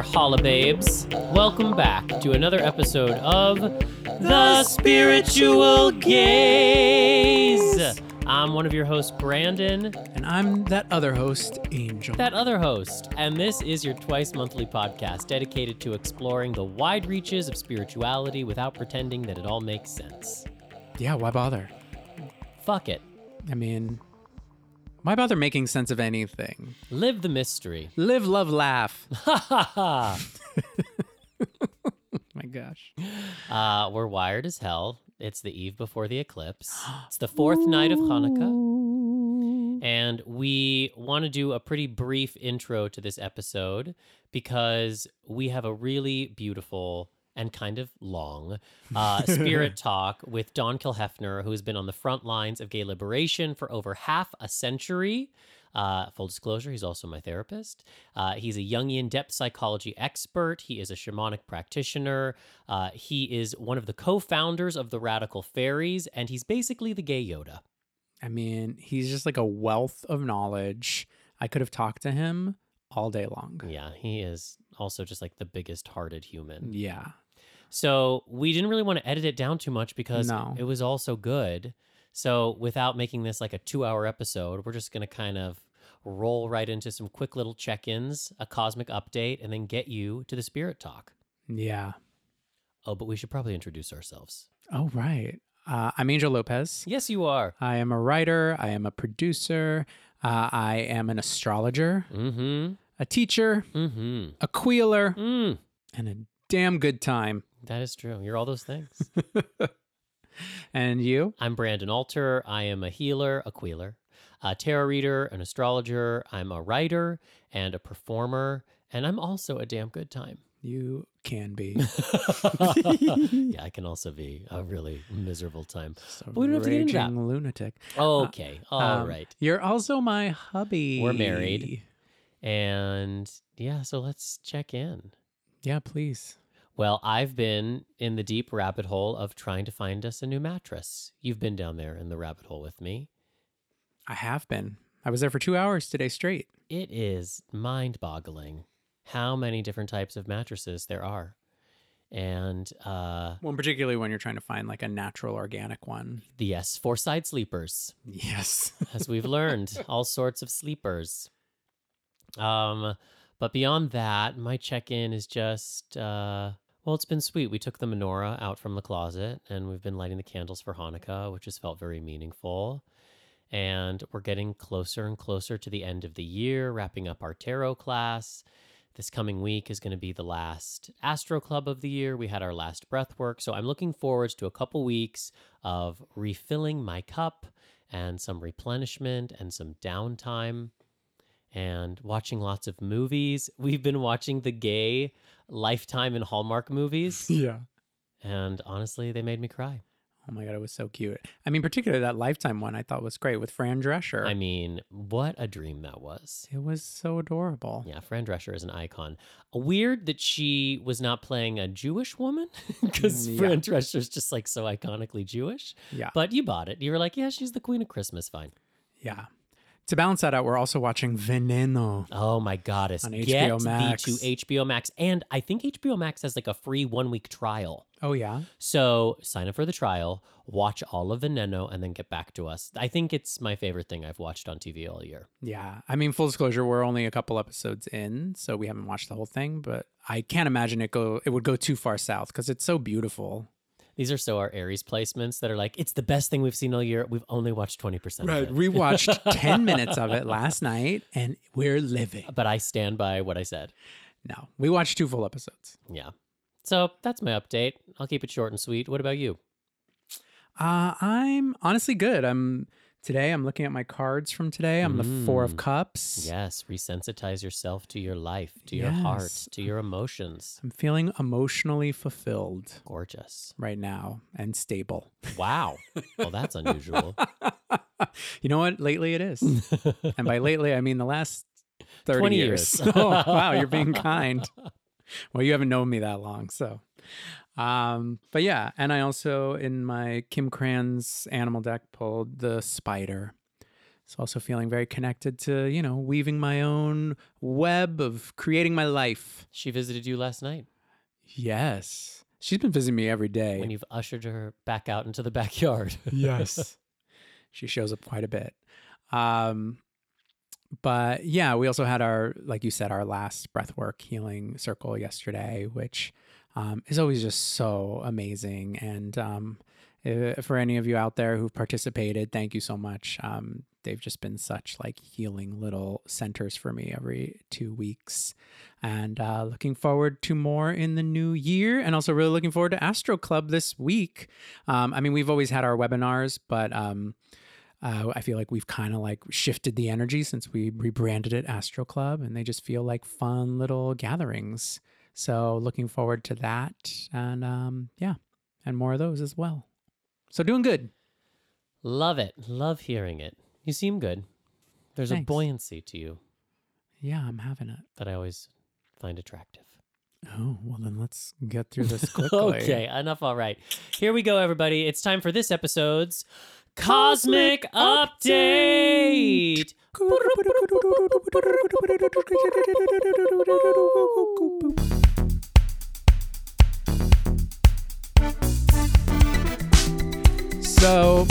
there, holla babes. Welcome back to another episode of The Spiritual Gayz. I'm one of your hosts, Brandon, And I'm that other host, Angel. that other host, and this is your twice monthly podcast dedicated to exploring the wide reaches of spirituality without pretending that it all makes sense. yeah, why bother? Fuck it. I mean, why bother making sense of anything? Live the mystery. Live, love, laugh. Ha ha ha. my gosh. Uh, we're wired as hell. It's the eve before the eclipse. It's the fourth night of Hanukkah. And we want to do a pretty brief intro to this episode because we have a really beautiful and kind of long uh, spirit talk with Don Kilhefner, who has been on the front lines of gay liberation for over half a century. Uh, full disclosure, he's also my therapist. Uh, he's a Jungian depth psychology expert. He is a shamanic practitioner. Uh, he is one of the co founders of the Radical Faeries, and he's basically the gay Yoda. I mean, he's just like a wealth of knowledge. I could have talked to him all day long. Yeah, he is also just like the biggest hearted human. Yeah. So we didn't really want to edit it down too much because No. it was all so good. So without making this like a two hour episode, we're just going to kind of roll right into some quick little check ins, a cosmic update, and then get you to the spirit talk. Yeah. Oh, but we should probably introduce ourselves. Oh, right. Uh, I'm Angel Lopez. Yes, you are. I am a writer. I am a producer. Uh, I am an astrologer, Mm hmm. A teacher, Mm hmm. a queeler, Mm. and a damn good time. That is true. You're all those things. And you? I'm Brandon Alter. I am a healer, a queeler, a tarot reader, an astrologer. I'm a writer and a performer, and I'm also a damn good time. You can be. yeah, I can also be a really miserable time. A we don't have to get into that. lunatic. Okay, all right. Um, You're also my hubby. We're married. And yeah, so let's check in. Yeah, please. Well, I've been in the deep rabbit hole of trying to find us a new mattress. You've been down there in the rabbit hole with me. I have been. I was there for two hours today straight. It is mind boggling how many different types of mattresses there are. And uh, Well, particularly when you're trying to find like a natural organic one. the yes, for side sleepers. Yes. as we've learned, all sorts of sleepers. Um, but beyond that, my check-in is just uh, well, it's been sweet. We took the menorah out from the closet, and we've been lighting the candles for Hanukkah, which has felt very meaningful. And we're getting closer and closer to the end of the year, wrapping up our tarot class. This coming week is going to be the last Astro Club of the year. We had our last breath work. So I'm looking forward to a couple weeks of refilling my cup and some replenishment and some downtime and watching lots of movies. We've been watching the gay Lifetime and Hallmark movies, yeah. and honestly, they made me cry. Oh my god, it was so cute. I mean, particularly that Lifetime one, I thought was great with Fran Drescher. I mean, what a dream that was. it was so adorable. Yeah, Fran Drescher is an icon. Weird that she was not playing a Jewish woman because Mm, yeah. Fran Drescher is just like so iconically Jewish. Yeah. But you bought it. You were like, yeah, she's the queen of Christmas. Fine. Yeah. To balance that out, we're also watching Veneno. Oh my goddess. On Get HBO Max. thee to HBO Max. And I think HBO Max has like a free one week trial. Oh yeah. So sign up for the trial, watch all of Veneno, and then get back to us. I think it's my favorite thing I've watched on TV all year. Yeah. I mean, full disclosure, we're only a couple episodes in, so we haven't watched the whole thing, but I can't imagine it go it would go too far south because it's so beautiful. These are so our Aries placements that are like, it's the best thing we've seen all year. We've only watched 20% of it. We watched 10 minutes of it last night and we're living. But I stand by what I said. No, we watched two full episodes. Yeah. So that's my update. I'll keep it short and sweet. What about you? Uh, I'm honestly good. I'm today. I'm looking at my cards from today. I'm the Four of Mm. Cups. Yes, resensitize yourself to your life, to your heart, to your emotions. I'm feeling emotionally fulfilled Gorgeous. right now and stable. Wow. Well, that's unusual. You know what? Lately it is. and by lately, I mean the last 30 20 years. years. oh, wow, you're being kind. Well, you haven't known me that long, so. Um, but yeah, and I also in my Kim Krans animal deck pulled the spider. It's also feeling very connected to, you know, weaving my own web of creating my life. She visited you last night Yes. She's been visiting me every day. when you've ushered her back out into the backyard. yes. she shows up quite a bit. Um, but yeah, we also had our, like you said, our last breathwork healing circle yesterday, which um, is always just so amazing. And um, uh, for any of you out there who've participated, thank you so much. Um, they've just been such like healing little centers for me every two weeks. And uh, looking forward to more in the new year. And also really looking forward to Astro Club this week. Um, I mean, we've always had our webinars, but um, uh, I feel like we've kind of like shifted the energy since we rebranded it Astro Club, and they just feel like fun little gatherings. So looking forward to that, and um, yeah, and more of those as well. So doing good. Love it. Love hearing it. You seem good. There's a buoyancy to you Yeah, I'm having it. that I always find attractive. Oh well, then let's get through this quickly. okay, enough. All right. Here we go, everybody. It's time for this episode's Cosmic Update. So,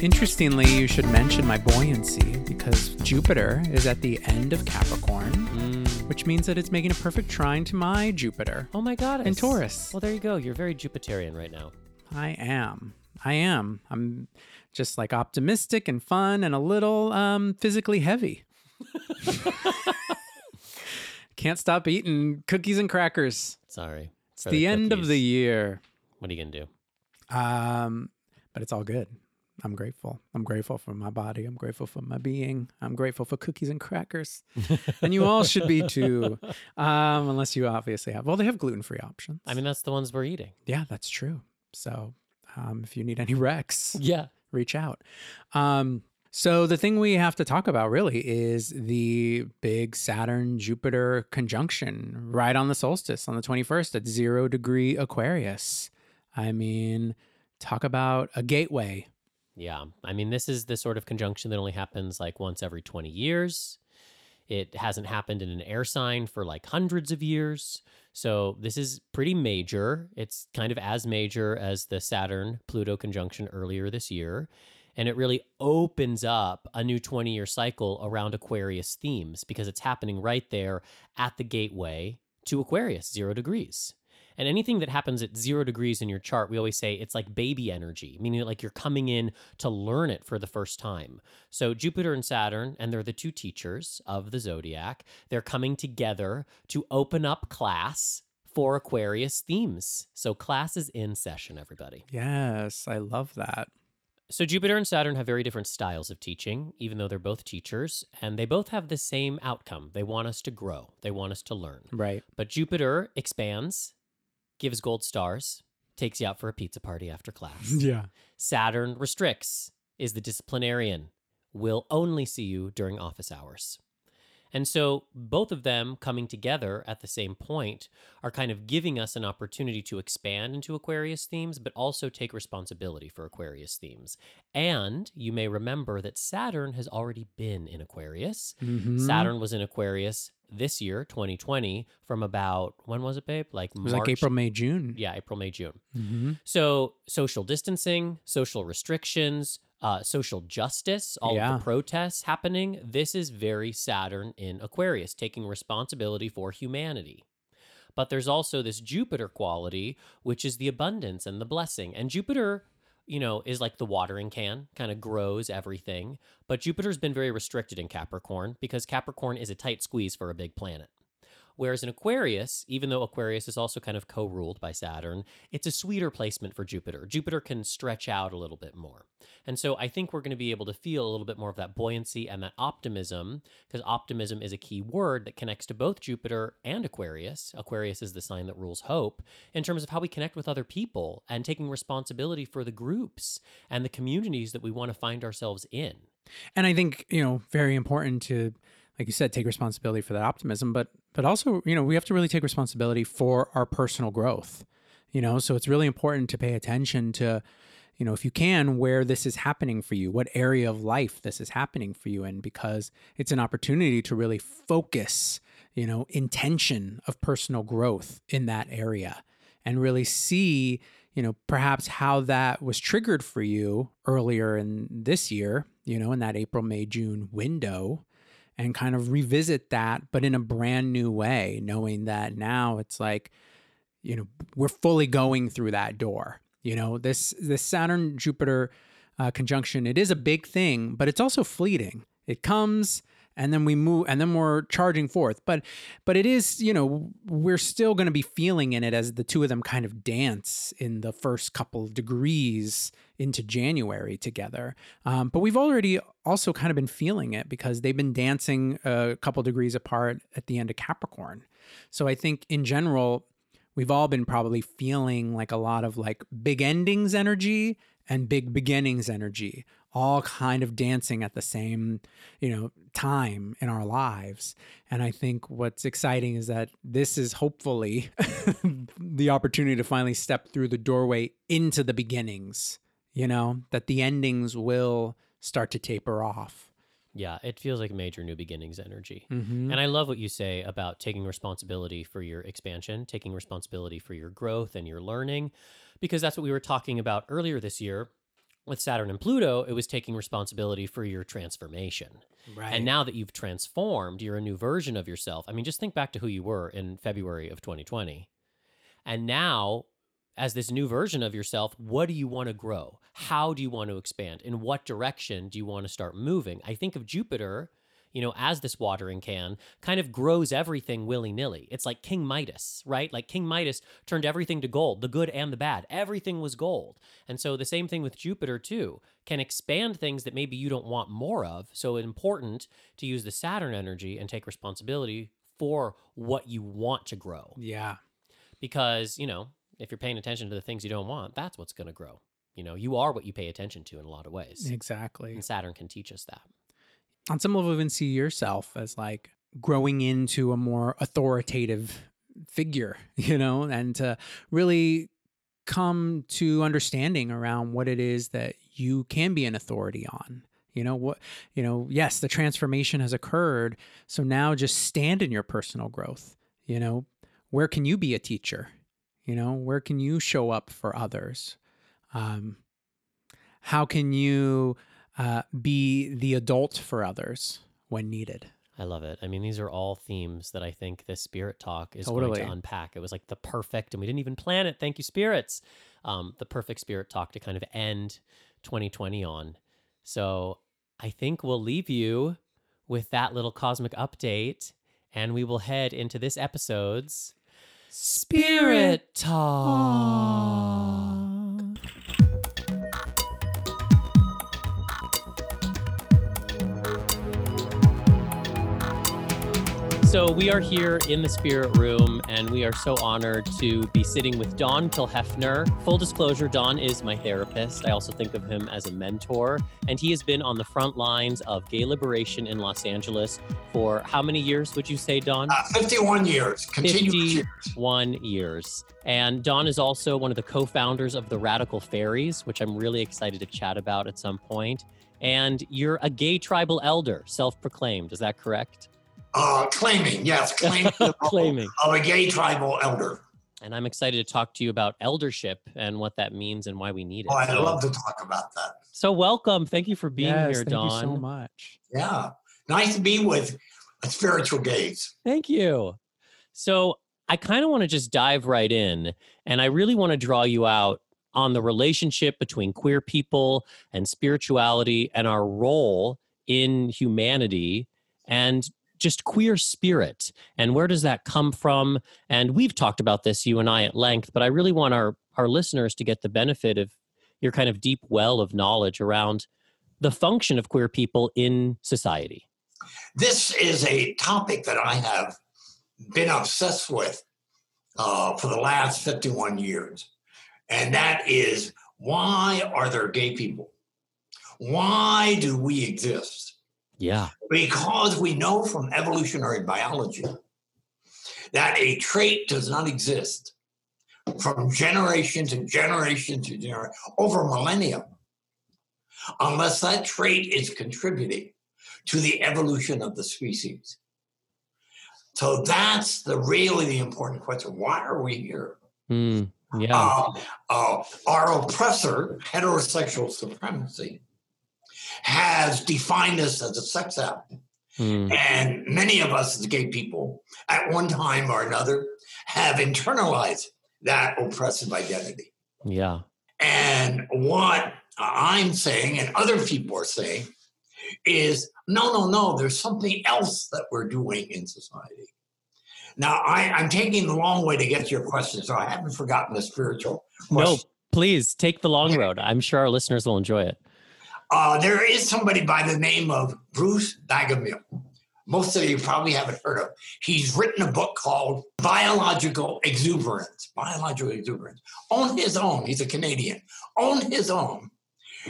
interestingly, you should mention my buoyancy because Jupiter is at the end of Capricorn, Mm. which means that it's making a perfect trine to my Jupiter. Oh my God. In Taurus. Well, there you go. You're very Jupiterian right now. I am. I am. I'm just like optimistic and fun and a little um, physically heavy. Can't stop eating cookies and crackers. Sorry. It's for the, end of the year. What are you going to do? Um, but it's all good. I'm grateful. I'm grateful for my body. I'm grateful for my being. I'm grateful for cookies and crackers. and you all should be too. Um, unless you obviously have, well, they have gluten free options. I mean, that's the ones we're eating. yeah, that's true. So um, if you need any Rex, Yeah. reach out. Um, so the thing we have to talk about really is the big Saturn Jupiter conjunction right on the solstice on the 21st at zero degree Aquarius. I mean, talk about a gateway. Yeah. I mean, this is the sort of conjunction that only happens like once every 20 years. It hasn't happened in an air sign for like hundreds of years. So this is pretty major. It's kind of as major as the Saturn Pluto conjunction earlier this year. And it really opens up a new 20 year cycle around Aquarius themes because it's happening right there at the gateway to Aquarius, zero degrees. And anything that happens at zero degrees in your chart, we always say it's like baby energy, meaning like you're coming in to learn it for the first time. So Jupiter and Saturn, and they're the two teachers of the zodiac, they're coming together to open up class for Aquarius themes. So class is in session, everybody. Yes, I love that. So Jupiter and Saturn have very different styles of teaching, even though they're both teachers, and they both have the same outcome. They want us to grow, they want us to learn. Right. But Jupiter expands, gives gold stars, takes you out for a pizza party after class. Yeah. Saturn restricts, is the disciplinarian, will only see you during office hours. And so both of them coming together at the same point are kind of giving us an opportunity to expand into Aquarius themes, but also take responsibility for Aquarius themes. And you may remember that Saturn has already been in Aquarius. Mhm. Saturn was in Aquarius this year, 2020, from about when was it, babe? Like It was like April, May, June. Yeah, April, May, June. Mm-hmm. So social distancing, social restrictions, uh, social justice, all Yeah. of the protests happening. This is very Saturn in Aquarius, taking responsibility for humanity. But there's also this Jupiter quality, which is the abundance and the blessing. And Jupiter, you know, is like the watering can, kind of grows everything. But Jupiter's been very restricted in Capricorn because Capricorn is a tight squeeze for a big planet. Whereas in Aquarius, even though Aquarius is also kind of co ruled by Saturn, it's a sweeter placement for Jupiter. Jupiter can stretch out a little bit more. And so I think we're going to be able to feel a little bit more of that buoyancy and that optimism, because optimism is a key word that connects to both Jupiter and Aquarius. Aquarius is the sign that rules hope in terms of how we connect with other people and taking responsibility for the groups and the communities that we want to find ourselves in. And I think, you know, very important to, like you said, take responsibility for that optimism, but but also, you know, we have to really take responsibility for our personal growth. You know, so it's really important to pay attention to, you know, if you can, where this is happening for you, what area of life this is happening for you in, because it's an opportunity to really focus, you know, intention of personal growth in that area and really see, you know, perhaps how that was triggered for you earlier in this year, you know, in that April, May, June window and kind of revisit that, but in a brand new way, knowing that now it's like, you know, we're fully going through that door you know, this this Saturn Jupiter uh, conjunction, it is a big thing, but it's also fleeting. It comes and then we move and then we're charging forth. But but it is you know we're still going to be feeling in it as the two of them kind of dance in the first couple of degrees into january together. Um, but we've already also kind of been feeling it because they've been dancing a couple degrees apart at the end of capricorn. So i think in general we've all been probably feeling like a lot of like big endings energy and big beginnings energy all kind of dancing at the same you know time in our lives. And i think what's exciting is that this is hopefully the opportunity to finally step through the doorway into the beginnings you know that the endings will start to taper off yeah, it feels like a major new beginnings energy. mm-hmm. And I love what you say about taking responsibility for your expansion, taking responsibility for your growth and your learning, because that's what we were talking about earlier this year with Saturn and Pluto. It was taking responsibility for your transformation. right And now that you've transformed, you're a new version of yourself. I mean, just think back to who you were in February of 2020. And now, as this new version of yourself, what do you want to grow? How do you want to expand? In what direction do you want to start moving? I think of Jupiter, you know, as this watering can, kind of grows everything willy nilly. It's like King Midas, right? Like King Midas turned everything to gold, the good and the bad. Everything was gold. And so the same thing with Jupiter, too, can expand things that maybe you don't want more of. So it's important to use the Saturn energy and take responsibility for what you want to grow. yeah Because, you know, if you're paying attention to the things you don't want, that's what's going to grow. You know, you are what you pay attention to in a lot of ways. exactly And Saturn can teach us that. on some level even see yourself as like growing into a more authoritative figure you know and to really come to understanding around what it is that you can be an authority on you know what you know yes the transformation has occurred so now just stand in your personal growth you know where can you be a teacher you know where can you show up for others um, how can you uh, be the adult for others when needed. I love it. I mean, these are all themes that I think this spirit talk is going to unpack. It was like the perfect, and we didn't even plan it. Thank you, spirits. Um, the perfect spirit talk to kind of end 2020 on. So I think we'll leave you with that little cosmic update, and we will head into this episode's Spirit Talk. So we are here in the spirit room, and we are so honored to be sitting with Don Kilhefner. Full disclosure, Don is my therapist. I also think of him as a mentor, and he has been on the front lines of gay liberation in Los Angeles for how many years would you say, Don? Uh, 51 years, continuous 50 years. years. And Don is also one of the co-founders of the Radical Faeries, which I'm really excited to chat about at some point. And you're a gay tribal elder, self-proclaimed. Is that correct? Uh, claiming, yes, claiming, the role Claiming. of a gay tribal elder. And I'm excited to talk to you about eldership and what that means and why we need it. Oh, I'd so, love to talk about that. so welcome. Thank you for being yes, here, thank Don. you so much. Yeah. Nice to be with a Spiritual Gayz. Thank you. So I kind of want to just dive right in, and I really want to draw you out on the relationship between queer people and spirituality and our role in humanity and just queer spirit and where does that come from and we've talked about this you and i at length but i really want our our listeners to get the benefit of your kind of deep well of knowledge around the function of queer people in society This is a topic that I have been obsessed with uh, for the last 51 years. And that is why are there gay people? Why do we exist? Yeah Because we know from evolutionary biology that a trait does not exist from generation to generation to generation over millennia unless that trait is contributing to the evolution of the species. So that's the really the important question. Why are we here? Mm, yeah. Uh, uh, our oppressor, heterosexual supremacy, has defined us as a sex act. Mm, And many of us as gay people, at one time or another, have internalized that oppressive identity. yeah. And what I'm saying, and other people are saying, is no, no, no, there's something else that we're doing in society. Now, I, I'm taking the long way to get to your question, so I haven't forgotten the spiritual No, please take the long road. I'm sure our listeners will enjoy it. Uh, there is somebody by the name of Bruce Bagemihl. Most of you probably haven't heard of. He's written a book called Biological Exuberance. Biological Exuberance. On his own, he's a Canadian. On his own,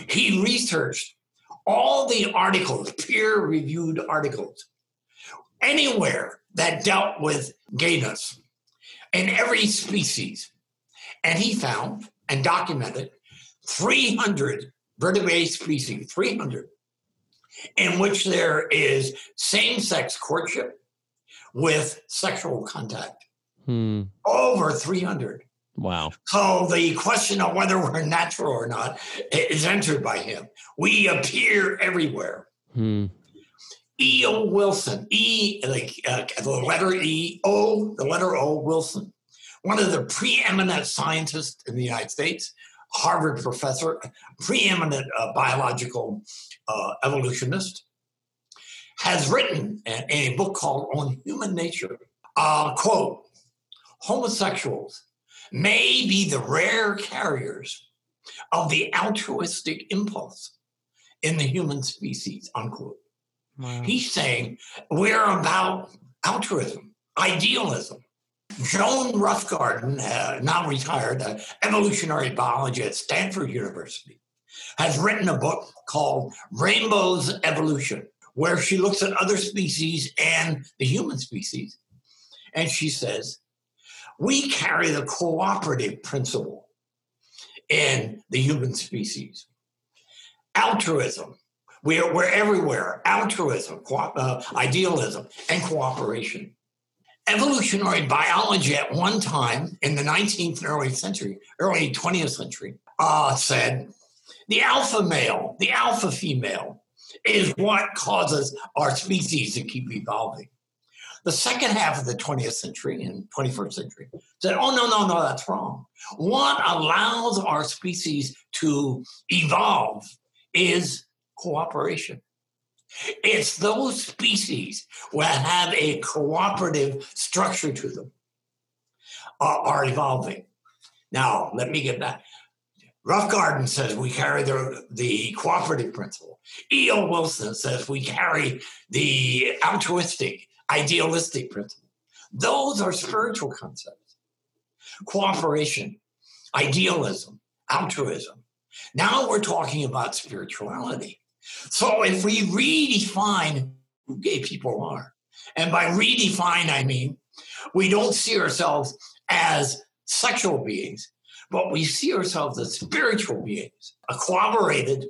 he researched all the articles, peer-reviewed articles, anywhere that dealt with gayness in every species. And he found and documented 300 vertebrate species, 300, in which there is same sex courtship with sexual contact. Hmm. Over 300. Wow. So the question of whether we're natural or not is answered by him. We appear everywhere. Hmm. E. O. Wilson, E, like uh, the letter E, O, the letter O, Wilson, one of the preeminent scientists in the United States, Harvard professor, preeminent uh, biological uh, evolutionist, has written in a book called On Human Nature, uh, quote, homosexuals may be the rare carriers of the altruistic impulse in the human species, unquote. He's saying we're about altruism, idealism. Joan Roughgarden, uh, now retired, uh, evolutionary biology at Stanford University, has written a book called Rainbow's Evolution, where she looks at other species and the human species. And she says, we carry the cooperative principle in the human species. Altruism, we're, we're everywhere. Altruism, co- uh, idealism, and cooperation. Evolutionary biology at one time in the 19th and early century, early 20th century, uh, said the alpha male, the alpha female, is what causes our species to keep evolving. The second half of the 20th century and 21st century said, oh, no, no, no, that's wrong. What allows our species to evolve is cooperation. It's those species that have a cooperative structure to them are, evolving. Now, let me get back. Roughgarden says we carry the, the cooperative principle. E.O. Wilson says we carry the altruistic, idealistic principle. Those are spiritual concepts. Cooperation, idealism, altruism. Now we're talking about spirituality. So if we redefine who gay people are, and by redefine, I mean we don't see ourselves as sexual beings, but we see ourselves as spiritual beings, corroborated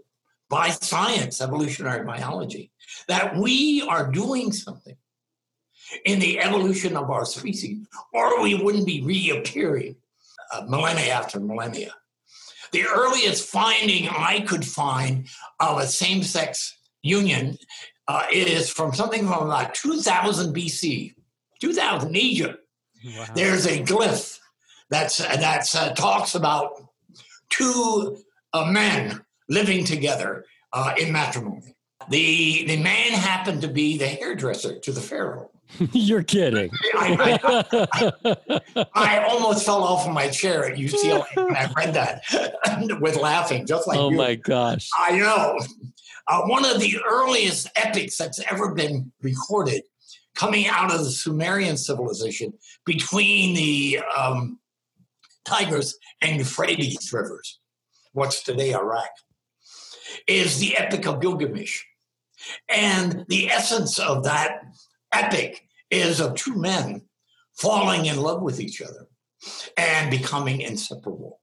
by science, evolutionary biology, that we are doing something in the evolution of our species, or we wouldn't be reappearing uh, millennia after millennia. The earliest finding I could find of a same sex union uh, is from something from about 2000 BC, 2000 Egypt. Wow. There's a glyph that's that's uh, talks about two uh, men living together uh, in matrimony. The the man happened to be the hairdresser to the pharaoh. You're kidding. I, I, I almost fell off of my chair at UCLA when I read that with laughing, just like oh you. my gosh. I know. Uh, one of the earliest epics that's ever been recorded coming out of the Sumerian civilization between the um, Tigris and Euphrates rivers, what's today Iraq, is the Epic of Gilgamesh. And the essence of that epic is of two men falling in love with each other. and becoming inseparable.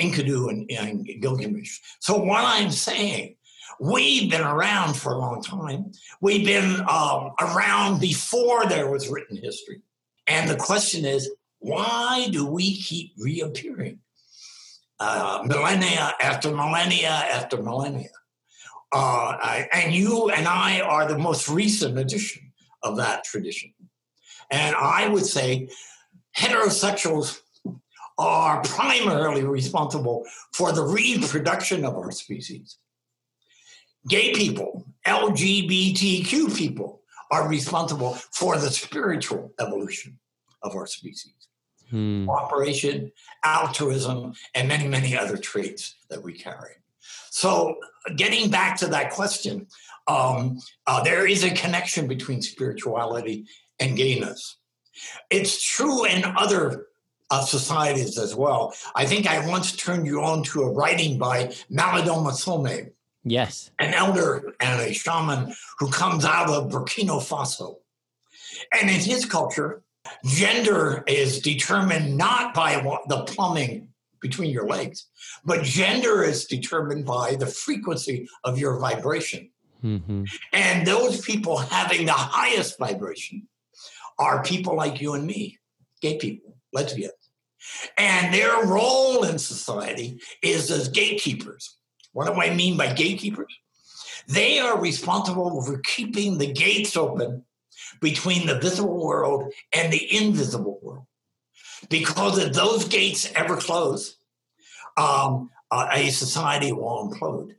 Enkidu and, and Gilgamesh. So what I'm saying, we've been around for a long time. We've been um, around before there was written history. And the question is, why do we keep reappearing? Uh, millennia after millennia after millennia. Uh, I, and you and I are the most recent addition of that tradition. And I would say heterosexuals are primarily responsible for the reproduction of our species. Gay people, LGBTQ people, are responsible for the spiritual evolution of our species. Hmm. Cooperation, altruism, and many, many other traits that we carry. So, getting back to that question, um, uh, there is a connection between spirituality and gayness. It's true in other uh, societies as well. I think I once turned you on to a writing by Malidoma Somé. Yes. An elder and a shaman who comes out of Burkina Faso. And in his culture, gender is determined not by the plumbing between your legs, but gender is determined by the frequency of your vibration. Mm-hmm. And those people having the highest vibration are people like you and me, gay people, lesbians. And their role in society is as gatekeepers. What do I mean by gatekeepers? They are responsible for keeping the gates open between the visible world and the invisible world. Because if those gates ever close, um, uh, a society will implode.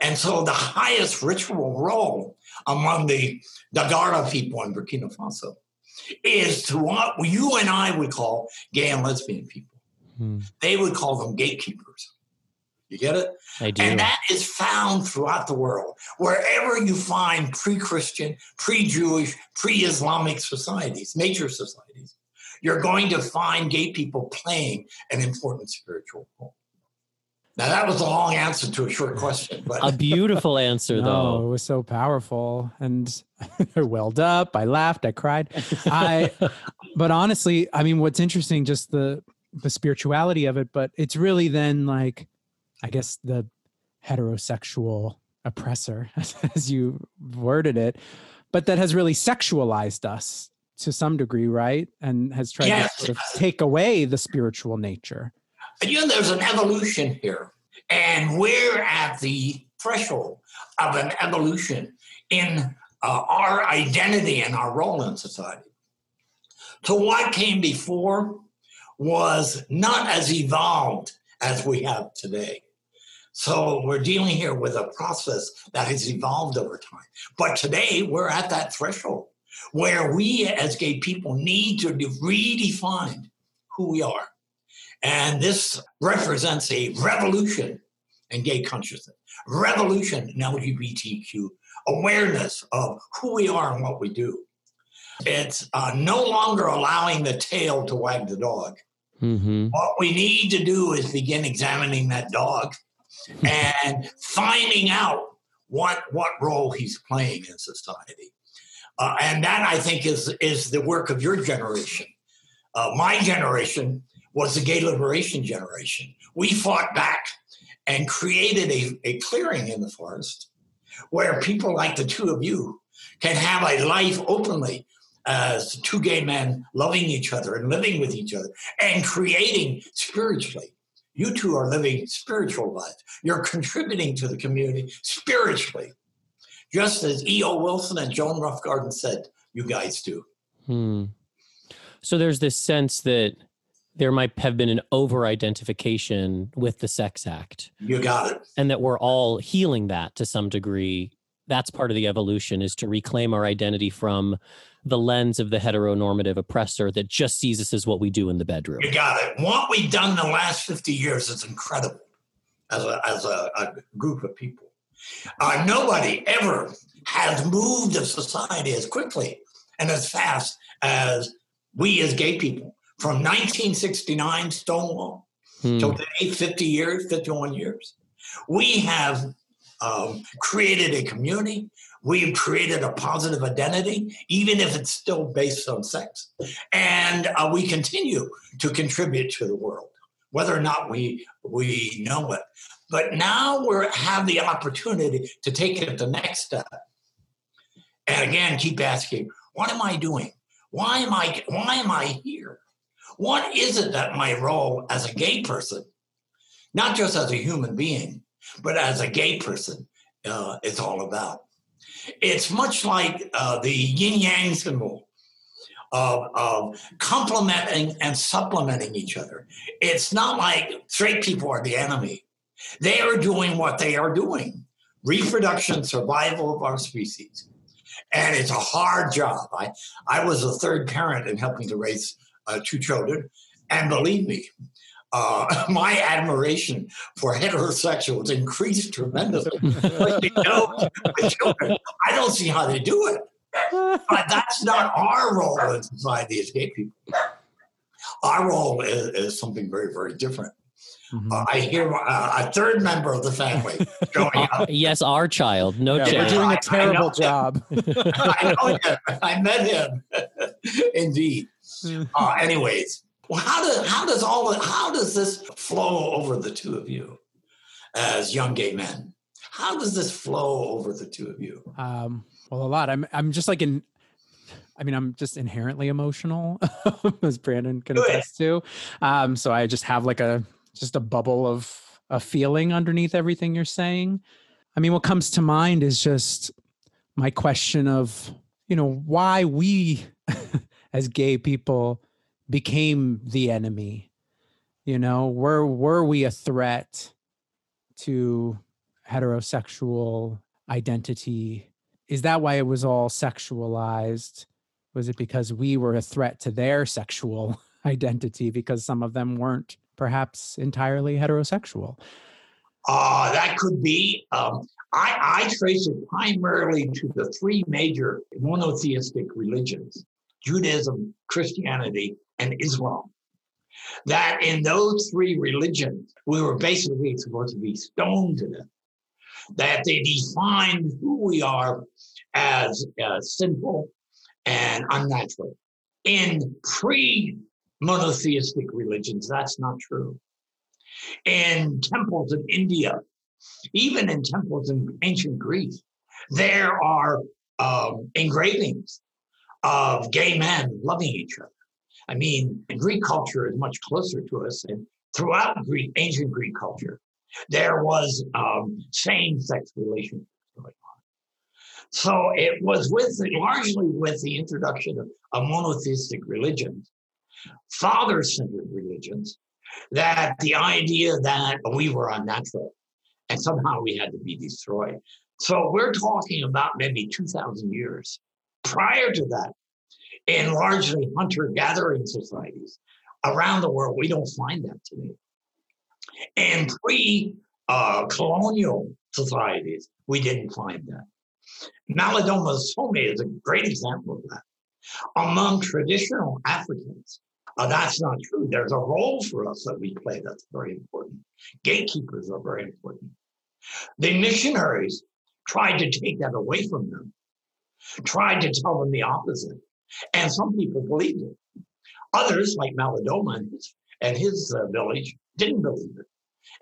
And so the highest ritual role among the Dagara people in Burkina Faso is to what you and I would call gay and lesbian people. Hmm. They would call them gatekeepers. You get it? I do. And that is found throughout the world. Wherever you find pre Christian, pre Jewish, pre Islamic societies, major societies, you're going to find gay people playing an important spiritual role. Now that was a long answer to a short question, but a beautiful answer though. No, it was so powerful, and I welled up. I laughed. I cried. I, but honestly, I mean, what's interesting, just the the spirituality of it, but it's really then like, I guess the heterosexual oppressor, as you worded it, but that has really sexualized us to some degree, right? And has tried yes. to sort of take away the spiritual nature you know, there's an evolution here, and we're at the threshold of an evolution in uh, our identity and our role in society. So, what came before was not as evolved as we have today. So, we're dealing here with a process that has evolved over time. But today, we're at that threshold where we as gay people need to redefine who we are and this represents a revolution in gay consciousness, revolution in LGBTQ awareness of who we are and what we do. It's uh, no longer allowing the tail to wag the dog. Mm-hmm. What we need to do is begin examining that dog and finding out what what role he's playing in society. Uh, and that I think is is the work of your generation. Uh, my generation was the gay liberation generation. We fought back and created a, a clearing in the forest where people like the two of you can have a life openly as two gay men loving each other and living with each other and creating spiritually. You two are living spiritual lives. You're contributing to the community spiritually, just as E.O. Wilson and Joan Roughgarden said you guys do. Hmm. So there's this sense that there might have been an over identification with the sex act. You got it. And that we're all healing that to some degree. That's part of the evolution is to reclaim our identity from the lens of the heteronormative oppressor that just sees us as what we do in the bedroom. You got it. What we've done the last 50 years is incredible as a, as a, a group of people. Uh, nobody ever has moved a society as quickly and as fast as we as gay people from 1969 Stonewall hmm. till today, 50 years, 51 years. We have um, created a community. We've created a positive identity, even if it's still based on sex. And uh, we continue to contribute to the world, whether or not we, we know it. But now we have the opportunity to take it the next step. And again, keep asking, what am I doing? Why am I why am I here? What is it that my role as a gay person, not just as a human being, but as a gay person, uh, is all about? It's much like uh, the yin yang symbol of, of complementing and supplementing each other. It's not like straight people are the enemy. They are doing what they are doing reproduction, survival of our species. And it's a hard job. I, I was a third parent in helping to raise two children. And believe me, uh, my admiration for heterosexuals increased tremendously. you know, children, I don't see how they do it. But that's not our role in society as gay people. Our role is, is something very, very different. Mm-hmm. Uh, I hear uh, a third member of the family going up. yes, our child. No, yeah, we're doing a terrible I, I job. I know him. I met him. Indeed. Uh, anyways, well, how does how does all how does this flow over the two of you as young gay men? How does this flow over the two of you? Um, well, a lot. I'm I'm just like in I mean, I'm just inherently emotional, as Brandon can attest to. Um, so I just have like a just a bubble of a feeling underneath everything you're saying. I mean, what comes to mind is just my question of, you know, why we as gay people became the enemy. You know, were were we a threat to heterosexual identity? Is that why it was all sexualized? Was it because we were a threat to their sexual identity because some of them weren't perhaps entirely heterosexual? Uh, that could be. Um, I, I trace it primarily to the three major monotheistic religions Judaism, Christianity, and Islam. That in those three religions, we were basically supposed to be stoned to death. That they defined who we are as uh, sinful and unnatural. In pre monotheistic religions. That's not true. In temples in India, even in temples in ancient Greece, there are um, engravings of gay men loving each other. I mean, Greek culture is much closer to us, and throughout Greek, ancient Greek culture, there was um, same-sex relationships going on. So it was with largely with the introduction of, of monotheistic religions father centered religions that the idea that we were unnatural and somehow we had to be destroyed. So we're talking about maybe 2,000 years. Prior to that, in largely hunter gathering societies around the world, we don't find that today. In pre uh, colonial societies, we didn't find that. Malidoma Somé is a great example of that. Among traditional Africans, uh, that's not true. There's a role for us that we play that's very important. Gatekeepers are very important. The missionaries tried to take that away from them, tried to tell them the opposite. And some people believed it. Others, like his, and his uh, village, didn't believe it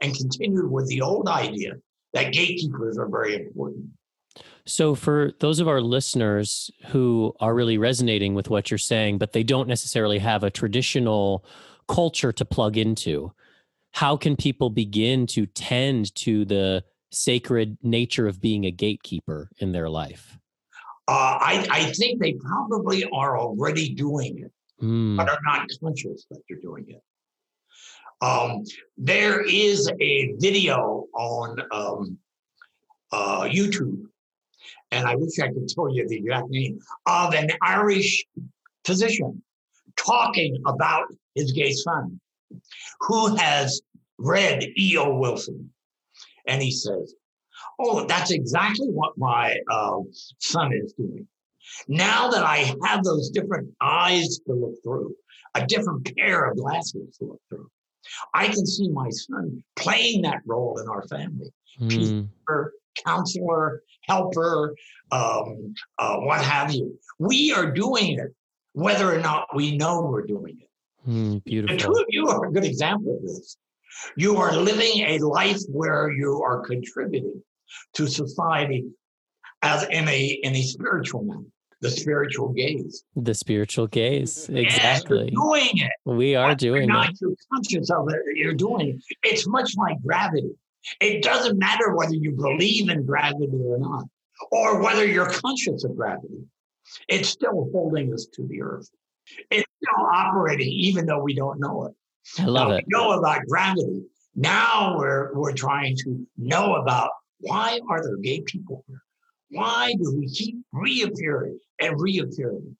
and continued with the old idea that gatekeepers are very important. So, for those of our listeners who are really resonating with what you're saying, but they don't necessarily have a traditional culture to plug into, how can people begin to tend to the sacred nature of being a gatekeeper in their life? Uh, I, I, think they probably are already doing it, mm. but are not conscious that they're doing it. Um, there is a video on um, uh, YouTube and I wish I could tell you the exact name, of an Irish physician talking about his gay son who has read E.O. Wilson. And he says, Oh, that's exactly what my uh, son is doing. Now that I have those different eyes to look through, a different pair of glasses to look through, I can see my son playing that role in our family. Mm. Peacekeeper, counselor, helper, um, uh, what have you. We are doing it, whether or not we know we're doing it. Mm, The two of you are a good example of this. You are living a life where you are contributing to society as in a in a spiritual manner, the spiritual gaze. The spiritual gaze. Exactly. doing it. We are or doing not it. you're conscious of it, you're doing it. It's much like gravity. It doesn't matter whether you believe in gravity or not, or whether you're conscious of gravity. It's still holding us to the earth. It's still operating, even though we don't know it. I love Now, it. We know about gravity. Now we're we're trying to know about why are there gay people here? Why do we keep reappearing and reappearing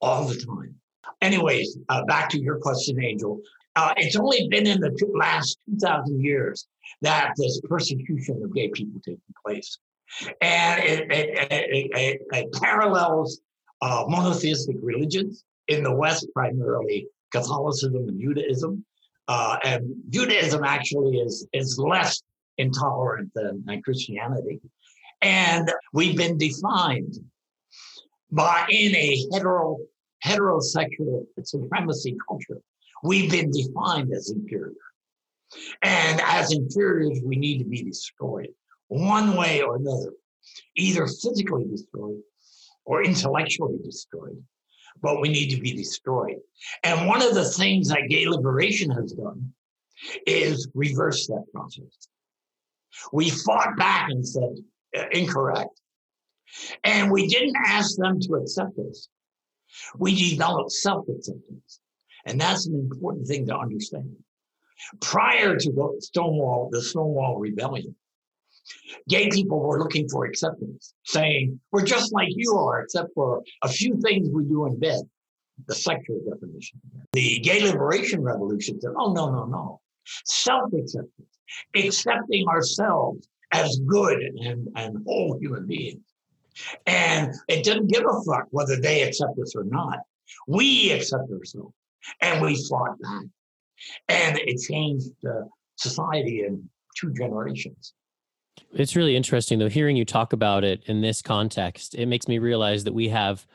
all the time? Anyways, uh, back to your question, Angel. Uh, it's only been in the two, last 2,000 years that this persecution of gay people taking place. And it, it, it, it, parallels uh, monotheistic religions in the West, primarily Catholicism and Judaism. Uh, and Judaism actually is, is less intolerant than, than Christianity. And we've been defined by in a hetero, heterosexual supremacy culture. We've been defined as inferior. And as inferiors, we need to be destroyed one way or another, either physically destroyed or intellectually destroyed. But we need to be destroyed. And one of the things that gay liberation has done is reverse that process. We fought back and said, "Uh, incorrect. And we didn't ask them to accept us. We developed self acceptance. And that's an important thing to understand. Prior to the Stonewall, the Stonewall Rebellion, gay people were looking for acceptance, saying, We're just like you are, except for a few things we do in bed, the sexual definition. The gay liberation revolution said, Oh, no, no, no. Self acceptance, accepting ourselves as good and, and whole human beings. And it didn't give a fuck whether they accept us or not. We accept ourselves and we fought back. And it changed uh, society in two generations. It's really interesting though, hearing you talk about it in this context, it makes me realize that we have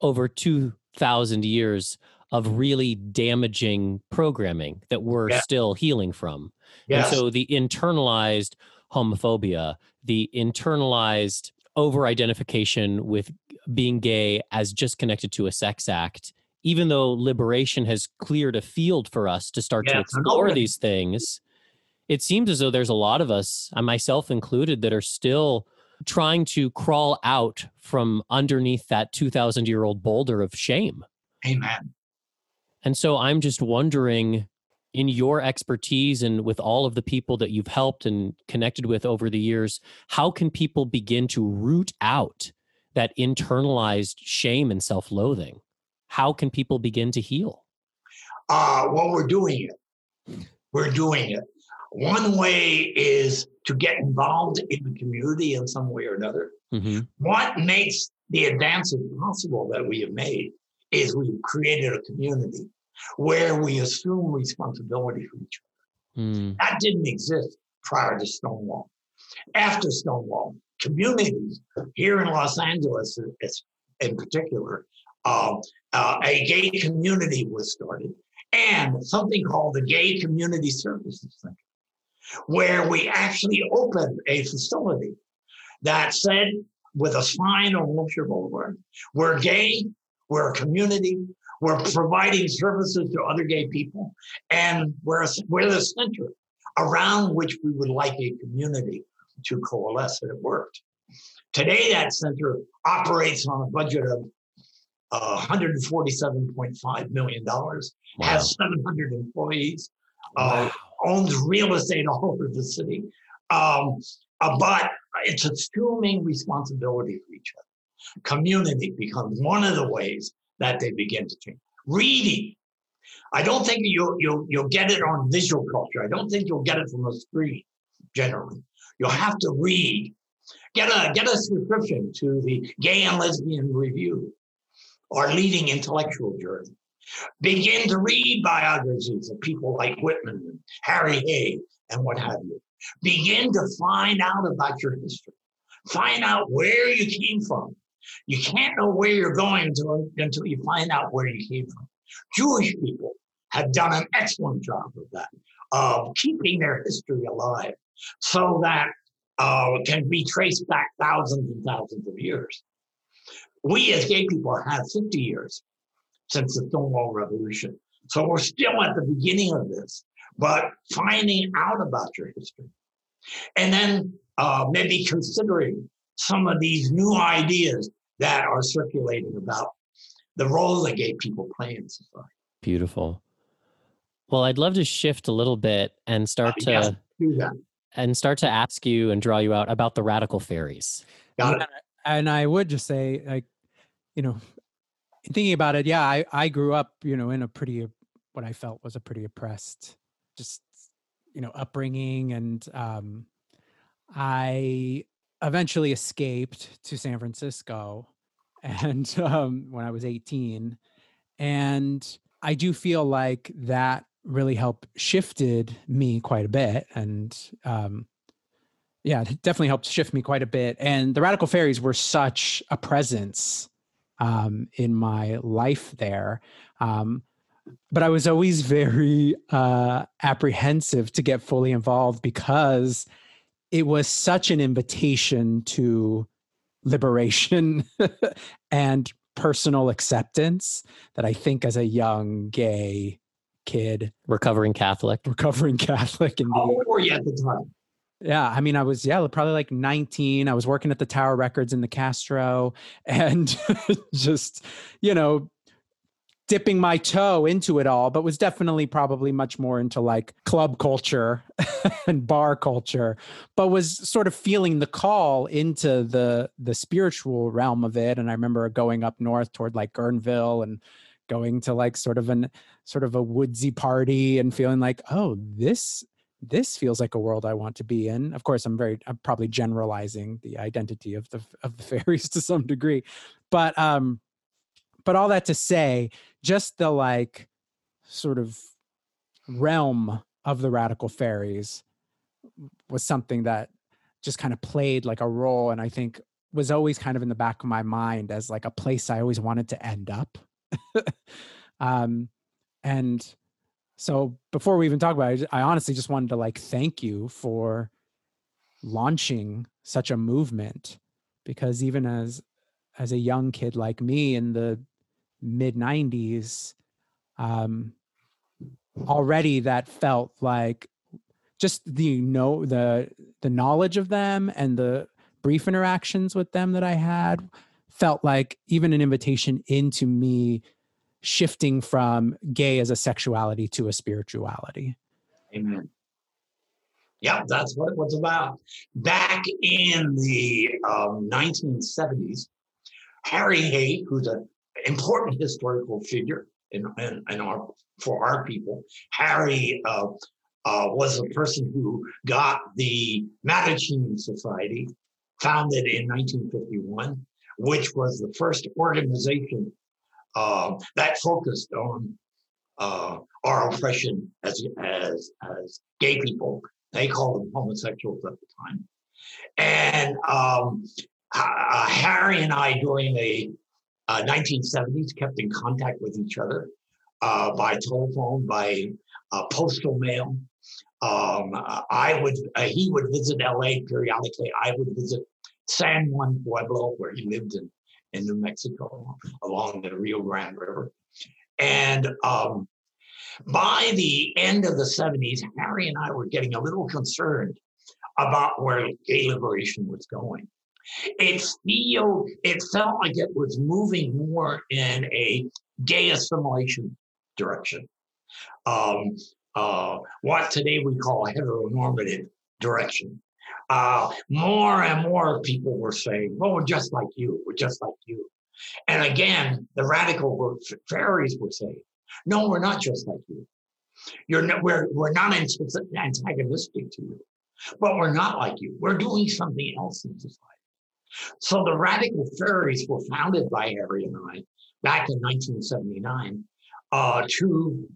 over 2,000 years of really damaging programming that we're Yeah. still healing from. Yes. And so the internalized homophobia, the internalized over identification with being gay as just connected to a sex act, even though liberation has cleared a field for us to start to Yes, explore these things, it seems as though there's a lot of us, and myself included, that are still trying to crawl out from underneath that 2,000 year old boulder of shame. Amen. And so I'm just wondering, in your expertise and with all of the people that you've helped and connected with over the years, how can people begin to root out that internalized shame and self loathing? How can people begin to heal? Uh, well, we're doing it. We're doing it. One way is to get involved in the community in some way or another. Mhm. What makes the advances possible that we have made is we've created a community where we assume responsibility for each Mm, other. That didn't exist prior to Stonewall. After Stonewall, communities here in Los Angeles, in particular, uh, uh, a gay community was started and something called the Gay Community Services Center, where we actually opened a facility that said, with a sign on Wilshire Boulevard, we're gay, we're a community, we're providing services to other gay people, and we're, a- we're the center around which we would like a community to coalesce, and it worked. Today, that center operates on a budget of uh, $147.5 million, wow. has 700 employees, uh, owns real estate all over the city. Um, uh, but it's assuming responsibility for each other. Community becomes one of the ways that they begin to change. Reading. I don't think you'll, you'll, you'll get it on visual culture. I don't think you'll get it from a screen generally. You'll have to read. Get a, get a subscription to the Gay and Lesbian Review or leading intellectual journal. Begin to read biographies of people like Whitman and Harry Hay and what have you. Begin to find out about your history. Find out where you came from. You can't know where you're going until, until you find out where you came from. Jewish people have done an excellent job of that, of keeping their history alive so that uh, can be traced back thousands and thousands of years. We as gay people have 50 years since the Stonewall Revolution. So we're still at the beginning of this, but finding out about your history. And then uh, maybe considering some of these new ideas that are circulating about the role that gay people play in society. Beautiful. Well, I'd love to shift a little bit and start uh, to yes, do that. and start to ask you and draw you out about the Radical Faeries. Got it. And I would just say, like, you know, thinking about it, yeah, I, I grew up, you know, in a pretty, what I felt was a pretty oppressed, just, you know, upbringing. And um, I eventually escaped to San Francisco and um, when I was 18. And I do feel like that really helped shifted me quite a bit. And um, yeah, it definitely helped shift me quite a bit. And the Radical Faeries were such a presence um, in my life there. Um, but I was always very uh, apprehensive to get fully involved because it was such an invitation to liberation and personal acceptance that I think as a young gay kid, Recovering Catholic. recovering Catholic, and How old were you at the time? Yeah, I mean, I was yeah, probably like 19. I was working at the Tower Records in the Castro, and just you know, dipping my toe into it all, but was definitely probably much more into like club culture and bar culture, but was sort of feeling the call into the the spiritual realm of it. And I remember going up north toward like Guerneville and going to like sort of an sort of a woodsy party and feeling like, oh, this this feels like a world I want to be in. Of course, I'm very I'm probably generalizing the identity of the of the fairies to some degree, but um, but all that to say, just the like sort of realm of the Radical Faeries was something that just kind of played like a role, and I think was always kind of in the back of my mind as like a place I always wanted to end up. um, and so before we even talk about it, I honestly just wanted to like thank you for launching such a movement because even as as a young kid like me in the mid 90s um already that felt like just the know the the knowledge of them and the brief interactions with them that I had felt like even an invitation into me shifting from gay as a sexuality to a spirituality. Amen. Yeah, that's what it was about. Back in the um, 1970s, Harry Hay, who's an important historical figure in, in, in our for our people, Harry uh, uh, was the person who got the Mattachine Society, founded in 1951, which was the first organization uh, that focused on uh, our oppression as, as, as gay people. They called them homosexuals at the time. And um, uh, Harry and I, during the 1970s, kept in contact with each other uh, by telephone, by uh, postal mail. Um, I would, uh, he would visit LA periodically. I would visit San Juan Pueblo, where he lived in in New Mexico along the Rio Grande River. And um, by the end of the 70s, Harry and I were getting a little concerned about where gay liberation was going. It, feel, it felt like it was moving more in a gay assimilation direction. Um, uh, what today we call heteronormative direction. Uh, more and more people were saying, "Oh, we're just like you. We're just like you." And again, the Radical Faeries were saying, "No, we're not just like you. You're not, we're we're not antagonistic to you, but we're not like you. We're doing something else in society." So the Radical Faeries were founded by Harry and I back in 1979 uh, to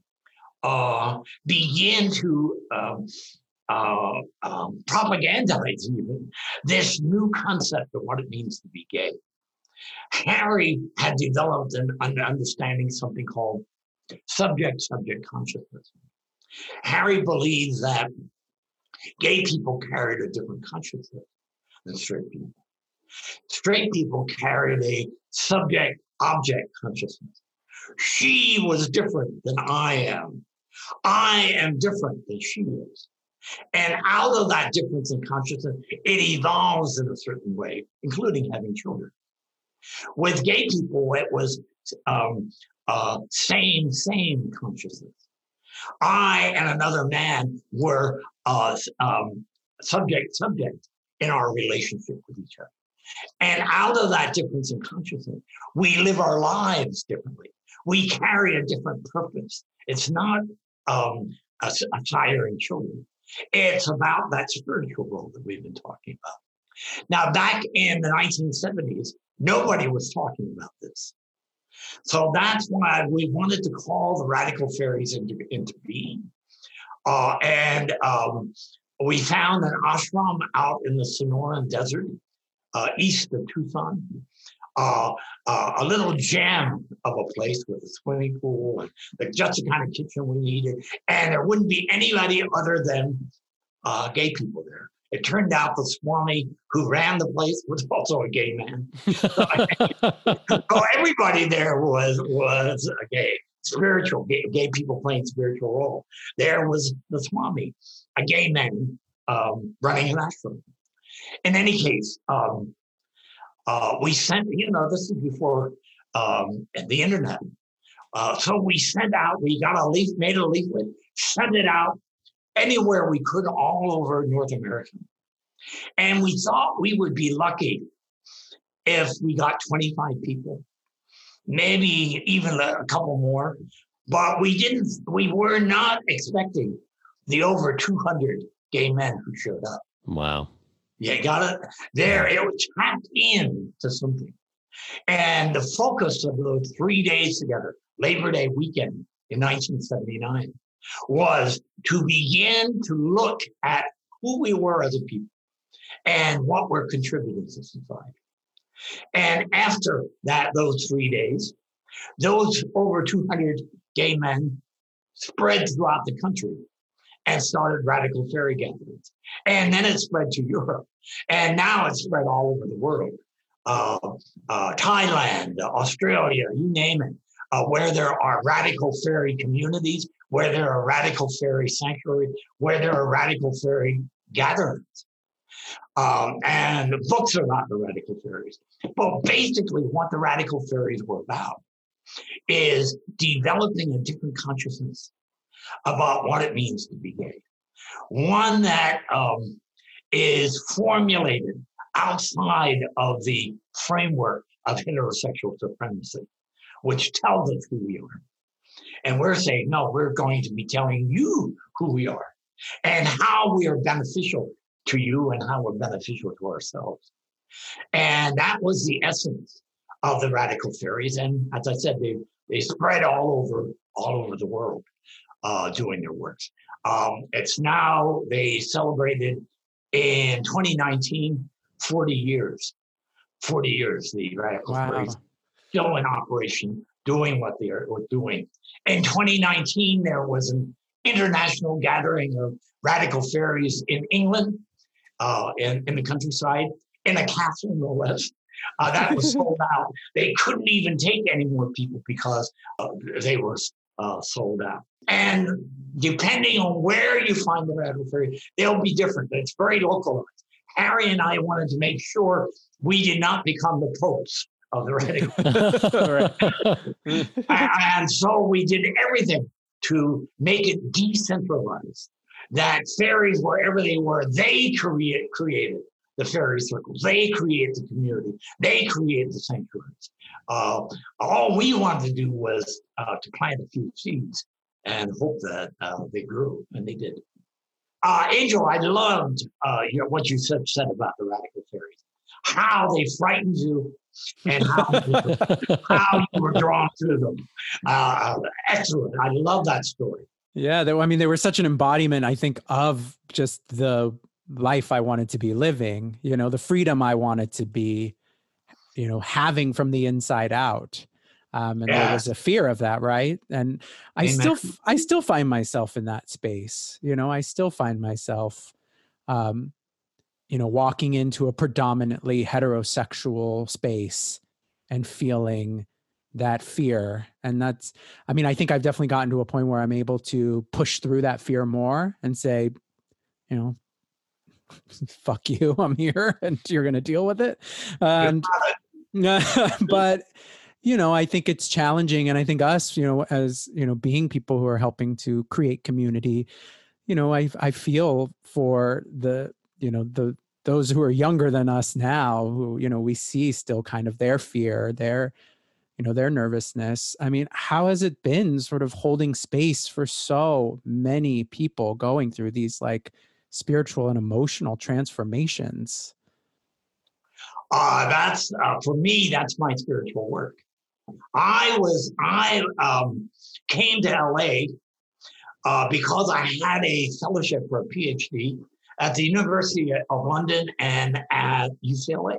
uh, begin to um, uh, um, propagandize even this new concept of what it means to be gay. Harry had developed an, an understanding something called subject subject consciousness. Harry believed that gay people carried a different consciousness than straight people. Straight people carried a subject object consciousness. She was different than I am. I am different than she is. And out of that difference in consciousness, it evolves in a certain way, including having children. With gay people, it was um, uh, same, same consciousness. I and another man were uh, um, subject, subject in our relationship with each other. And out of that difference in consciousness, we live our lives differently. We carry a different purpose. It's not um, a, a siring children. It's about that spiritual role that we've been talking about. Now, back in the 1970s, nobody was talking about this. So that's why we wanted to call the Radical Faeries into, into being. Uh, and um, we found an ashram out in the Sonoran Desert, uh, east of Tucson. Uh, uh, a little gem of a place with a swimming pool and the, just the kind of kitchen we needed. And there wouldn't be anybody other than uh, gay people there. It turned out the Swami who ran the place was also a gay man. so everybody there was was a gay, spiritual, gay, gay people playing spiritual role. There was the Swami, a gay man um, running an ashram. In any case, um, uh, we sent, you know, this is before um, the internet. Uh, so we sent out, we got a leaf, made a leaflet, sent it out anywhere we could all over North America. And we thought we would be lucky if we got 25 people, maybe even a couple more. But we didn't, we were not expecting the over 200 gay men who showed up. Wow. You got it there. It was tapped in to something. And the focus of those three days together, Labor Day weekend in 1979, was to begin to look at who we were as a people and what we're contributing to society. And after that, those three days, those over 200 gay men spread throughout the country and started Radical Faerie gatherings. And then it spread to Europe. And now it's spread all over the world. Uh, uh, Thailand, Australia, you name it, uh, where there are Radical Faerie communities, where there are Radical Faerie sanctuaries, where there are Radical Faerie gatherings. Um, and books are not the Radical Faeries. But basically, what the Radical Faeries were about is developing a different consciousness about what it means to be gay. One that um, is formulated outside of the framework of heterosexual supremacy, which tells us who we are. And we're saying, no, we're going to be telling you who we are and how we are beneficial to you and how we're beneficial to ourselves. And that was the essence of the Radical Faeries. And as I said, they, they spread all over all over the world uh, doing their works. Um, it's now, they celebrated in 2019, 40 years. 40 years, the Radical wow. Faeries still in operation, doing what they are doing. In 2019, there was an international gathering of Radical Faeries in England, uh, in, in the countryside, in a castle, no less. Uh, that was sold out. They couldn't even take any more people because uh, they were uh, sold out. And depending on where you find the Radical Faerie, they'll be different. It's very localized. Harry and I wanted to make sure we did not become the popes of the radical. and so we did everything to make it decentralized. That fairies, wherever they were, they create, created the fairy circles. They created the community. They created the sanctuaries. Uh, all we wanted to do was uh, to plant a few seeds and hope that uh, they grew, and they did. Uh, Angel, I loved uh, what you said, said about the Radical Faeries, how they frightened you and how, how you were drawn to them. Uh, excellent. I love that story. Yeah, they, I mean, they were such an embodiment, I think, of just the life I wanted to be living, you know, the freedom I wanted to be, you know, having from the inside out. Um, and yeah. there was a fear of that, right? And I Amen. still, I still find myself in that space. You know, I still find myself, um, you know, walking into a predominantly heterosexual space and feeling that fear and that's i mean i think i've definitely gotten to a point where i'm able to push through that fear more and say you know fuck you i'm here and you're going to deal with it and but you know i think it's challenging and i think us you know as you know being people who are helping to create community you know i i feel for the you know the those who are younger than us now who you know we see still kind of their fear their you know their nervousness. I mean how has it been sort of holding space for so many people going through these like spiritual and emotional transformations? Uh that's uh, for me that's my spiritual work i was i um came to la uh, because i had a fellowship for a phd at the university of london and at ucla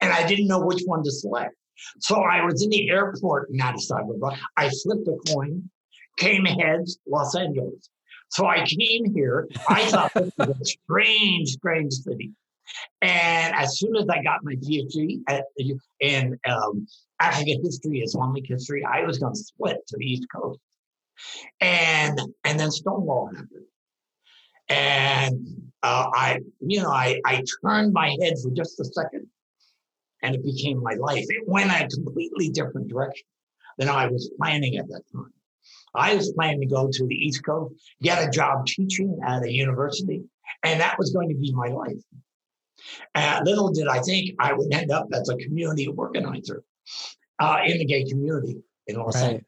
and i didn't know which one to select so I was in the airport in Addis Ababa. I flipped a coin, came heads, Los Angeles. So I came here. I thought this was a strange, strange city. And as soon as I got my PhD at, in um, African history, Islamic history, I was going to split to the East Coast. And and then Stonewall happened. And uh, I, you know, I, I turned my head for just a second and it became my life. It went a completely different direction than I was planning at that time. I was planning to go to the East Coast, get a job teaching at a university, and that was going to be my life. And little did I think I would end up as a community organizer uh, in the gay community in Los right. Angeles.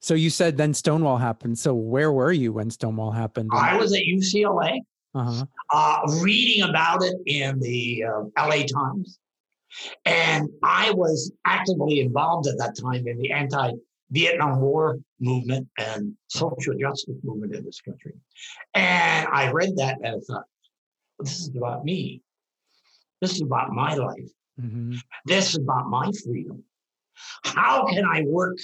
So you said then Stonewall happened. So where were you when Stonewall happened? I was at UCLA, uh-huh. uh, reading about it in the uh, LA Times. And I was actively involved at that time in the anti Vietnam War movement and social justice movement in this country. And I read that and I thought, this is about me. This is about my life. Mm-hmm. This is about my freedom. How can I work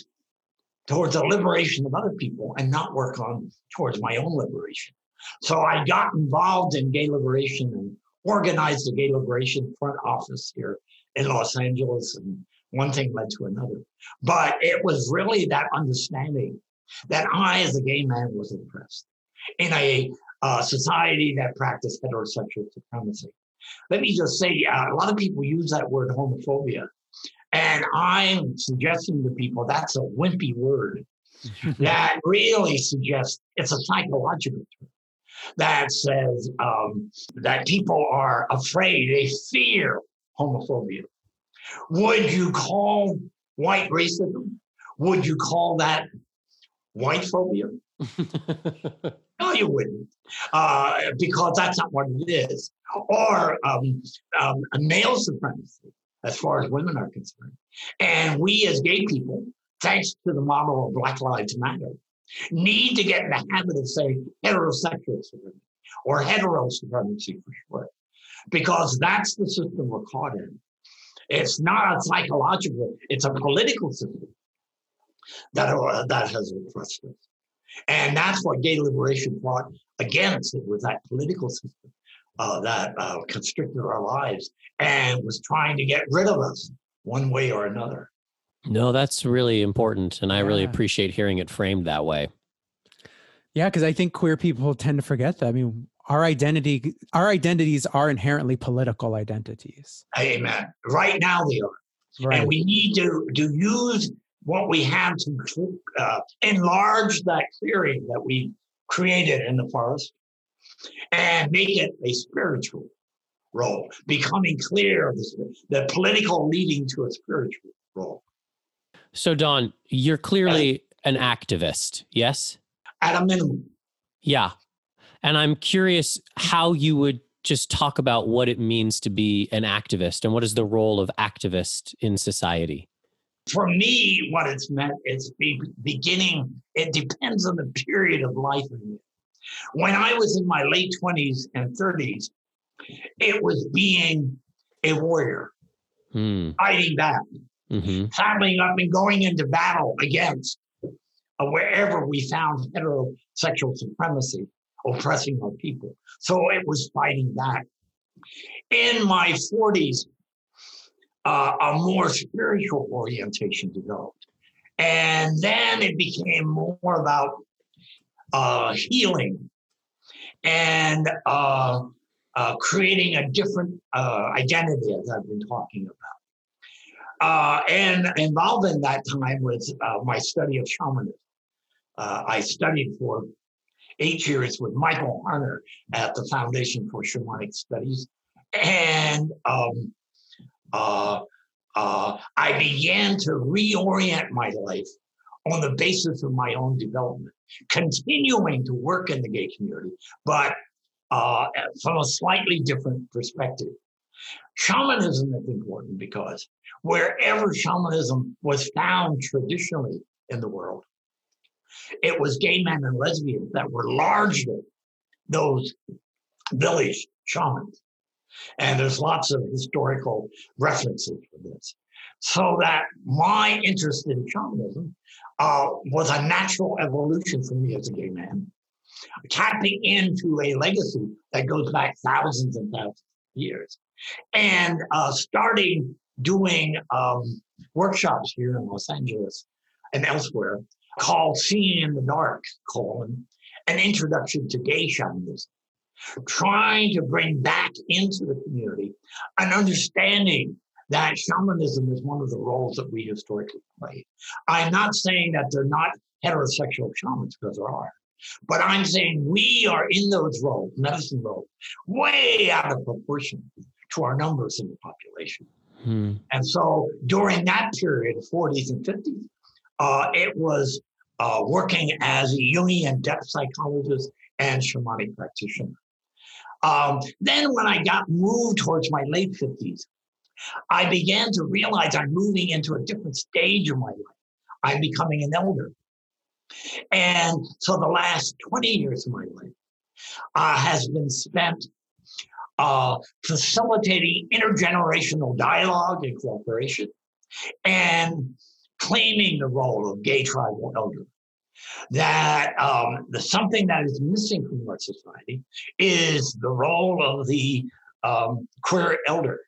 towards the liberation of other people and not work on towards my own liberation? So I got involved in gay liberation and organized the gay liberation front office here in Los Angeles, and one thing led to another. But it was really that understanding that I, as a gay man, was oppressed in a uh, society that practiced heterosexual supremacy. Let me just say, uh, a lot of people use that word homophobia, and I'm suggesting to people that's a wimpy word that really suggests it's a psychological term that says um, that people are afraid, they fear homophobia. Would you call white racism? Would you call that white phobia? no, you wouldn't, uh, because that's not what it is. Or um, um, male supremacy, as far as women are concerned. And we as gay people, thanks to the model of Black Lives Matter, need to get in the habit of saying heterosexual supremacy or hetero supremacy for short, because that's the system we're caught in. It's not a psychological, it's a political system that, uh, that has oppressed us. And that's what gay liberation fought against. It was that political system uh, that uh, constricted our lives and was trying to get rid of us one way or another. No, that's really important. And I yeah. really appreciate hearing it framed that way. Yeah, because I think queer people tend to forget that. I mean, our identity our identities are inherently political identities amen right now they are right. and we need to to use what we have to uh, enlarge that clearing that we created in the forest and make it a spiritual role becoming clear the, the political leading to a spiritual role. So don you're clearly an activist yes? At a minimum. Yeah. And I'm curious how you would just talk about what it means to be an activist and what is the role of activist in society. For me, what it's meant is be beginning, it depends on the period of life. When I was in my late 20s and 30s, it was being a warrior, Mm. fighting back, hmm saddling up and going into battle against uh, wherever we found heterosexual supremacy oppressing our people. So it was fighting back. In my 40s, uh, a more spiritual orientation developed. And then it became more about uh, healing and uh, uh, creating a different uh, identity, as I've been talking about. Uh, and involved in that time was my study of shamanism. I studied for eight years with Michael Harner at the Foundation for Shamanic Studies. And um, uh, uh, I began to reorient my life on the basis of my own development, continuing to work in the gay community, but uh, from a slightly different perspective. Shamanism is important because wherever shamanism was found traditionally in the world, it was gay men and lesbians that were largely those village shamans. And there's lots of historical references for this. So that my interest in shamanism uh, was a natural evolution for me as a gay man, tapping into a legacy that goes back thousands and thousands of years, and uh, starting doing um, workshops here in Los Angeles and elsewhere called Seeing in the Dark, colon, an introduction to gay shamanism, trying to bring back into the community an understanding that shamanism is one of the roles that we historically played. I'm not saying that they're not heterosexual shamans, because there are. But I'm saying we are in those roles, medicine roles, way out of proportion to our numbers in the population. Hmm. And so during that period, 40s and 50s, uh, it was uh, working as a Jungian depth psychologist and shamanic practitioner. Um, then, when I got moved towards my late 50s, I began to realize I'm moving into a different stage of my life. I'm becoming an elder. And so the last 20 years of my life uh, has been spent uh, facilitating intergenerational dialogue and cooperation and claiming the role of gay tribal elder. That um, the, something that is missing from our society is the role of the um, queer elder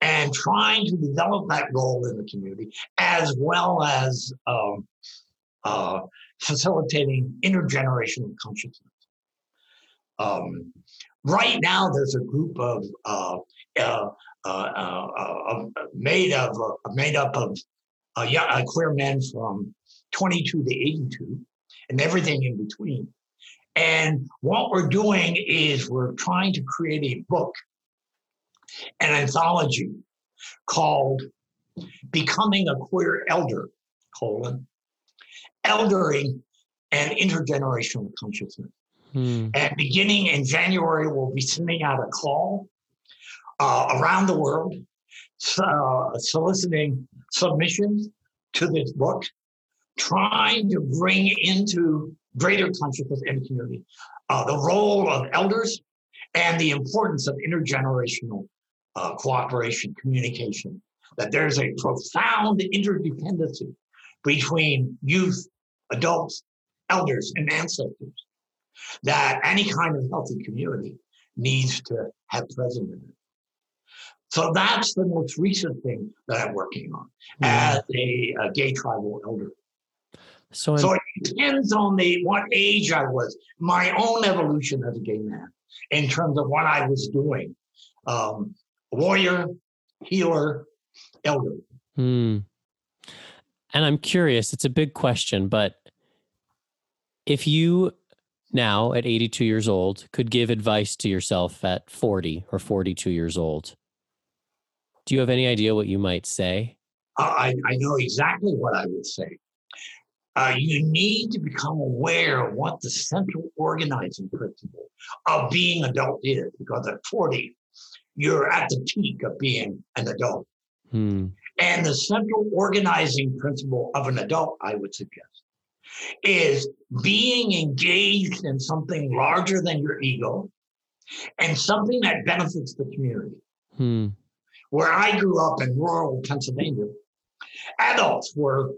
and trying to develop that role in the community as well as um, uh, facilitating intergenerational consciousness. Um, right now, there's a group of uh, uh, uh, uh, made of made up of queer men from 22 to 82 and everything in between. And what we're doing is we're trying to create a book, an anthology called Becoming a Queer Elder, colon, Eldering and Intergenerational Consciousness. Hmm. And beginning in January, we'll be sending out a call uh, around the world, uh, soliciting submissions to this book, trying to bring into greater consciousness in the community uh, the role of elders and the importance of intergenerational uh, cooperation, communication, that there's a profound interdependency between youth, adults, elders, and ancestors that any kind of healthy community needs to have present in it. So that's the most recent thing that I'm working on Yeah. as a, a gay tribal elder. So, So it depends on the what age I was, my own evolution as a gay man, in terms of what I was doing. Um, warrior, healer, elder. Hmm. And I'm curious, it's a big question, but if you now at 82 years old could give advice to yourself at 40 or 42 years old, do you have any idea what you might say? Uh, I, I know exactly what I would say. Uh, you need to become aware of what the central organizing principle of being adult is, because at 40, you're at the peak of being an adult. Hmm. And the central organizing principle of an adult, I would suggest, is being engaged in something larger than your ego and something that benefits the community. Hmm. Where I grew up in rural Pennsylvania, adults were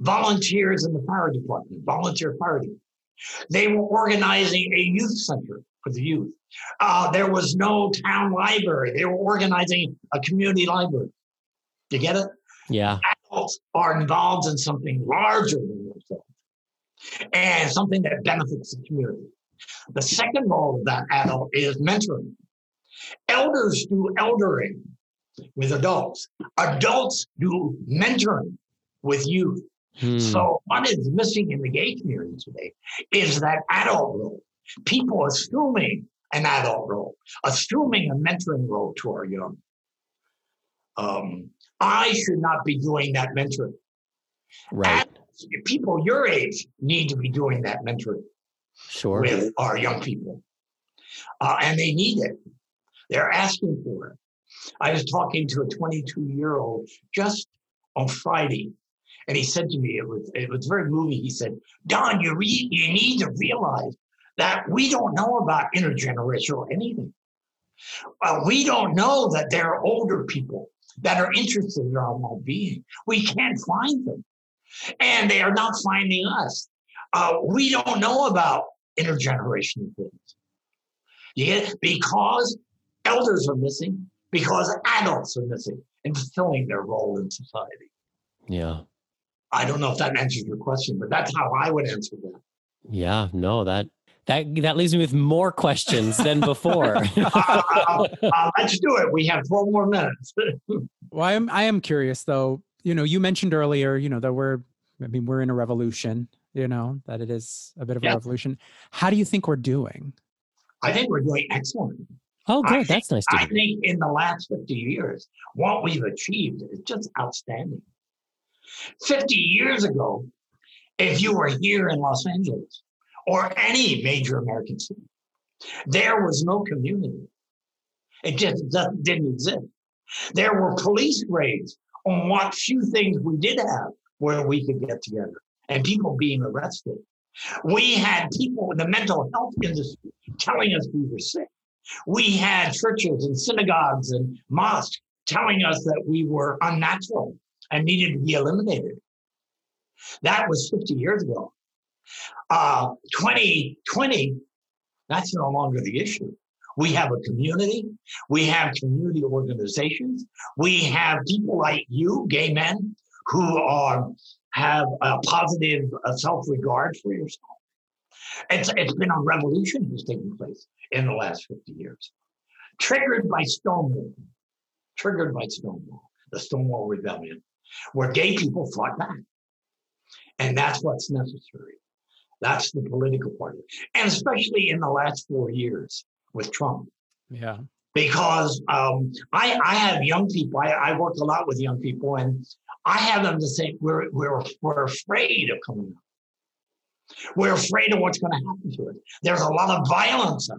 volunteers in the fire department, volunteer fire department. They were organizing a youth center for the youth. Uh, there was no town library. They were organizing a community library. You get it? Yeah. Adults are involved in something larger than themselves and something that benefits the community. The second role of that adult is mentoring. Elders do eldering with adults. Adults do mentoring with youth. Hmm. So what is missing in the gay community today is that adult role. People assuming an adult role, assuming a mentoring role to our young. Um, I should not be doing that mentoring. right. Adults, people your age need to be doing that mentoring Sure. with our young people. Uh, and they need it. They're asking for it. I was talking to a 22 year old just on Friday, and he said to me, it was, it was very moving. He said, Don, you, re- you need to realize that we don't know about intergenerational anything. Uh, we don't know that there are older people that are interested in our well being. We can't find them, and they are not finding us. Uh, we don't know about intergenerational things. Yeah, because elders are missing, because adults are missing in fulfilling their role in society. Yeah. I don't know if that answers your question, but that's how I would answer that. Yeah. No, that that that leaves me with more questions than before. Uh, uh, uh, let's do it. We have 12 more minutes. Well, I am I am curious though. You know, you mentioned earlier, you know, that we're I mean, we're in a revolution, you know, that it is a bit of a revolution. How do you think we're doing? I think we're doing excellent. oh, I good. That's nice to I think in the last 50 years, what we've achieved is just outstanding. 50 years ago, if you were here in Los Angeles or any major American city, there was no community. It just didn't exist. There were police raids on what few things we did have where we could get together and people being arrested. We had people in the mental health industry telling us we were sick. We had churches and synagogues and mosques telling us that we were unnatural and needed to be eliminated. That was 50 years ago. Uh, 2020, that's no longer the issue. We have a community. We have community organizations. We have people like you, gay men, who are have a positive uh, self-regard for yourself. It's, it's been a revolution that's taken place in the last 50 years, triggered by Stonewall, triggered by Stonewall, the Stonewall Rebellion, where gay people fought back. And that's what's necessary. That's the political party. And especially in the last four years with Trump. Yeah. Because um, I, I have young people, I, I work a lot with young people, and I have them to say, we're, we're, we're afraid of coming out. We're afraid of what's going to happen to us. There's a lot of violence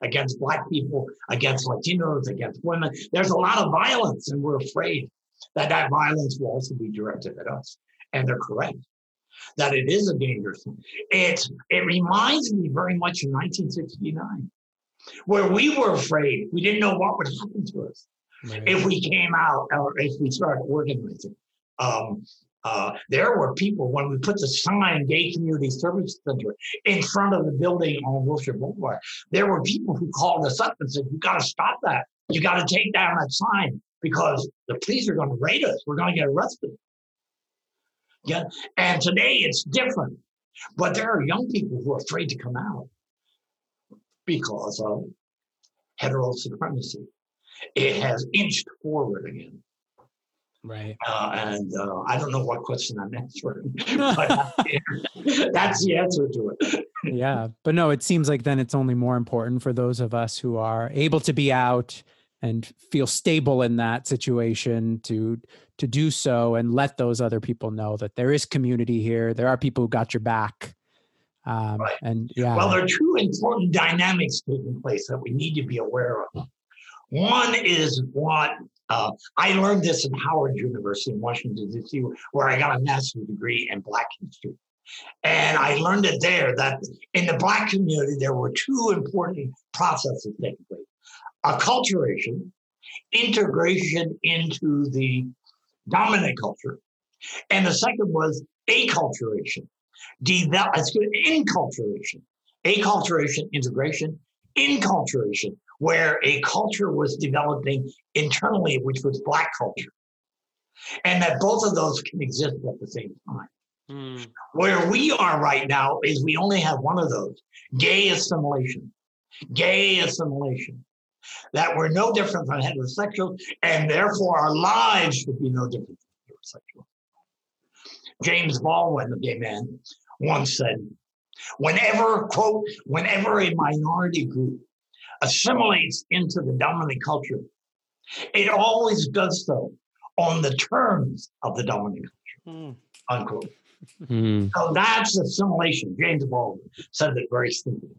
against Black people, against Latinos, against women. There's a lot of violence, and we're afraid that that violence will also be directed at us. And they're correct that it is a dangerous thing. It, it reminds me very much of 1969, where we were afraid. We didn't know what would happen to us if we came out or if we started organizing. Um, uh, there were people when we put the sign "Gay Community Service Center" in front of the building on Wilshire Boulevard. There were people who called us up and said, "You got to stop that. You got to take down that sign because the police are going to raid us. We're going to get arrested." Yeah, and today it's different, but there are young people who are afraid to come out because of hetero supremacy. It has inched forward again. Right. Uh, and uh, I don't know what question I'm answering, but that's the, answer to it. yeah. But no, it seems like then it's only more important for those of us who are able to be out and feel stable in that situation to to do so and let those other people know that there is community here. There are people who got your back. Um, Right. and yeah. Well, there are two important dynamics taking place that we need to be aware of. One is what Uh, I learned this in Howard University in Washington, D.C., where I got a master's degree in Black history. And I learned it there that in the Black community, there were two important processes taking place acculturation, integration into the dominant culture. And the second was acculturation, develop, inculturation, acculturation, integration, inculturation, where a culture was developing internally, which was Black culture. And that both of those can exist at the same time. Mm. Where we are right now is we only have one of those gay assimilation. Gay assimilation. That we're no different from heterosexuals, and therefore our lives should be no different from heterosexuals. James Baldwin, the gay man, once said, whenever, quote, whenever a minority group assimilates into the dominant culture, it always does so on the terms of the dominant culture, mm. unquote. Mm. So that's assimilation. James Baldwin said it very simply.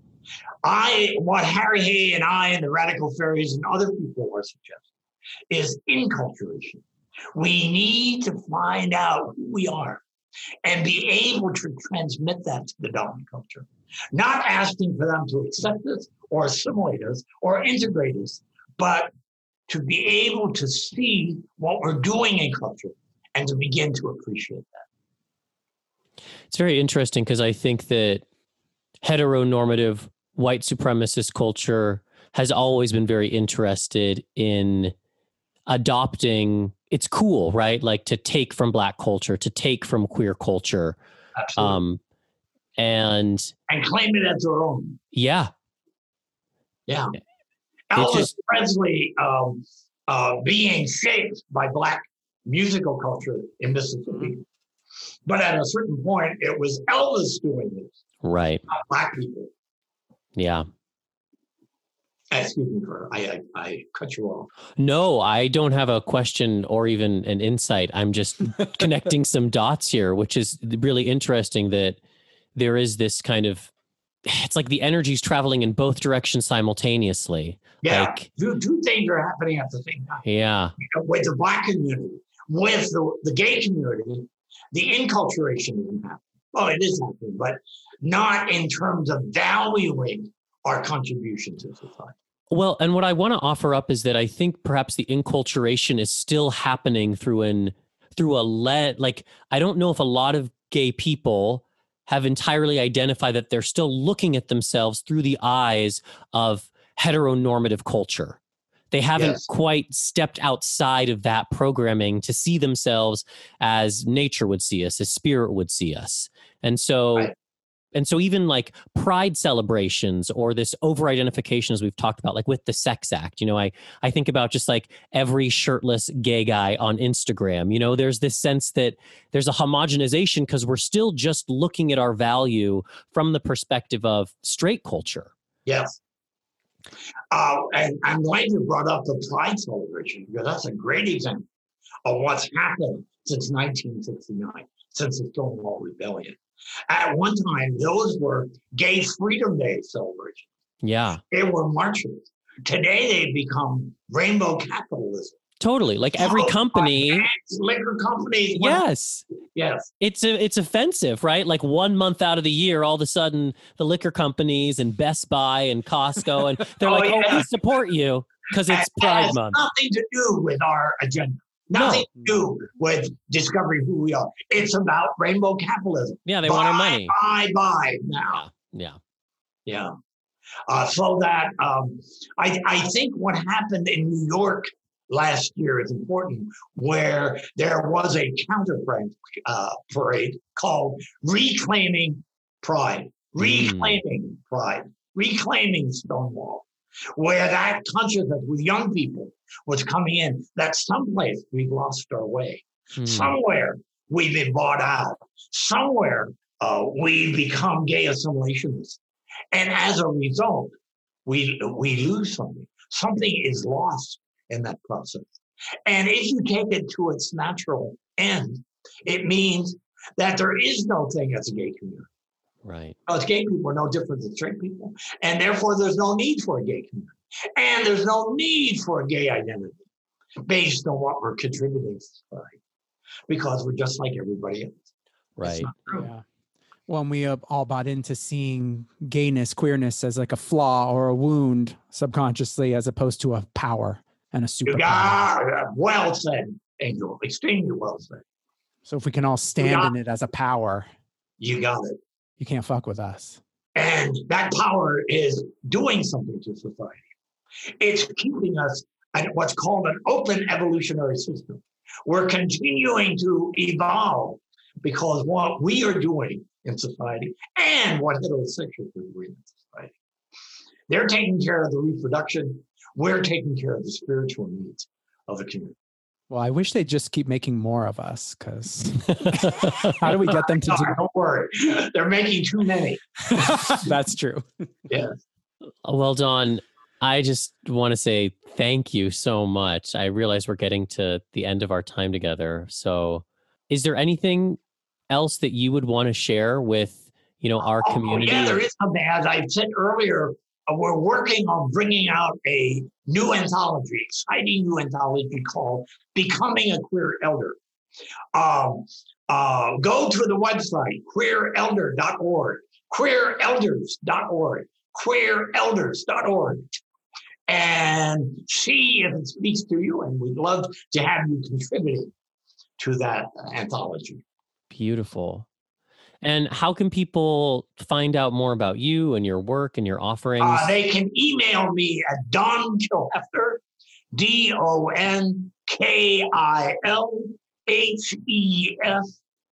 I, what Harry Hay and I and the Radical Faeries and other people are suggesting is inculturation. We need to find out who we are and be able to transmit that to the dominant culture. Not asking for them to accept us or assimilate us or integrate us, but to be able to see what we're doing in culture and to begin to appreciate that. It's very interesting because I think that heteronormative white supremacist culture has always been very interested in adopting it's cool right like to take from black culture to take from queer culture Absolutely. um and and claim it as their own yeah yeah elvis just, presley um, uh, being shaped by black musical culture in mississippi mm-hmm. but at a certain point it was elvis doing this right black people yeah. Excuse me for I, I, I cut you off. No, I don't have a question or even an insight. I'm just connecting some dots here, which is really interesting that there is this kind of it's like the energy's traveling in both directions simultaneously. Yeah, like, two, two things are happening at the same time. Yeah, with the black community, with the, the gay community, the inculturation isn't happening. Well, it is happening, but not in terms of valuing our contribution to society. Well, and what I want to offer up is that I think perhaps the inculturation is still happening through an through a let like I don't know if a lot of gay people have entirely identified that they're still looking at themselves through the eyes of heteronormative culture. They haven't yes. quite stepped outside of that programming to see themselves as nature would see us, as spirit would see us. And so right and so even like pride celebrations or this over identification as we've talked about like with the sex act you know i i think about just like every shirtless gay guy on instagram you know there's this sense that there's a homogenization because we're still just looking at our value from the perspective of straight culture. Yes. Uh, and i'm glad you brought up the pride celebration because that's a great example of what's happened since 1969 since the stonewall rebellion at one time, those were gay freedom day celebrations. Yeah. They were marches. Today they've become rainbow capitalism. Totally. Like every company liquor companies. Yes. Yes. It's a, it's offensive, right? Like one month out of the year, all of a sudden the liquor companies and Best Buy and Costco and they're oh, like, yeah. Oh, we support you because it's Pride Month. Nothing to do with our agenda. Nothing no. to do with discovering who we are. It's about rainbow capitalism. Yeah, they buy, want our money. Buy, buy now. Yeah. Yeah. yeah. Uh, so that um, I, I think what happened in New York last year is important, where there was a counter uh, parade called Reclaiming Pride. Hmm. Reclaiming mm. Pride. Reclaiming Stonewall where that consciousness with young people was coming in that someplace we've lost our way. Mm. Somewhere we've been bought out. Somewhere uh, we become gay assimilationists. And as a result, we, we lose something. Something is lost in that process. And if you take it to its natural end, it means that there is no thing as a gay community. Right. it's gay people are no different than straight people. And therefore, there's no need for a gay community. And there's no need for a gay identity. based on what we're contributing to society because we're just like everybody else. That's Right. not true. Yeah. When we uh, all bought into seeing gayness, queerness as like a flaw or a wound subconsciously, as opposed to a power and a You superpower. got well said, Angel. Extremely well said. So if we can all stand got- in it as a power, You got it. You can't fuck with us. And that power is doing something to society. It's keeping us at what's called an open evolutionary system. We're continuing to evolve because what we are doing in society and what heterosexuals are doing in society. They're taking care of the reproduction. We're taking care of the spiritual needs of the community. Well, I wish they'd just keep making more of us because how do we get them to No, don't worry. They're making too many. That's true. Yeah. Well, Don, I just want to say thank you so much. I realize we're getting to the end of our time together. So, is there anything else that you would want to share with, you know, our Oh, community? yeah, there is something. As I said earlier, uh, we're working on bringing out a new anthology, exciting new anthology called Becoming a Queer Elder. Um, uh, go to the website, queerelder.org, queerelders.org, queerelders.org, and see if it speaks to you. And we'd love to have you contributing to that anthology. Beautiful. And how can people find out more about you and your work and your offerings? Uh, they can email me at Don Kilhefner, D O N K I L H E F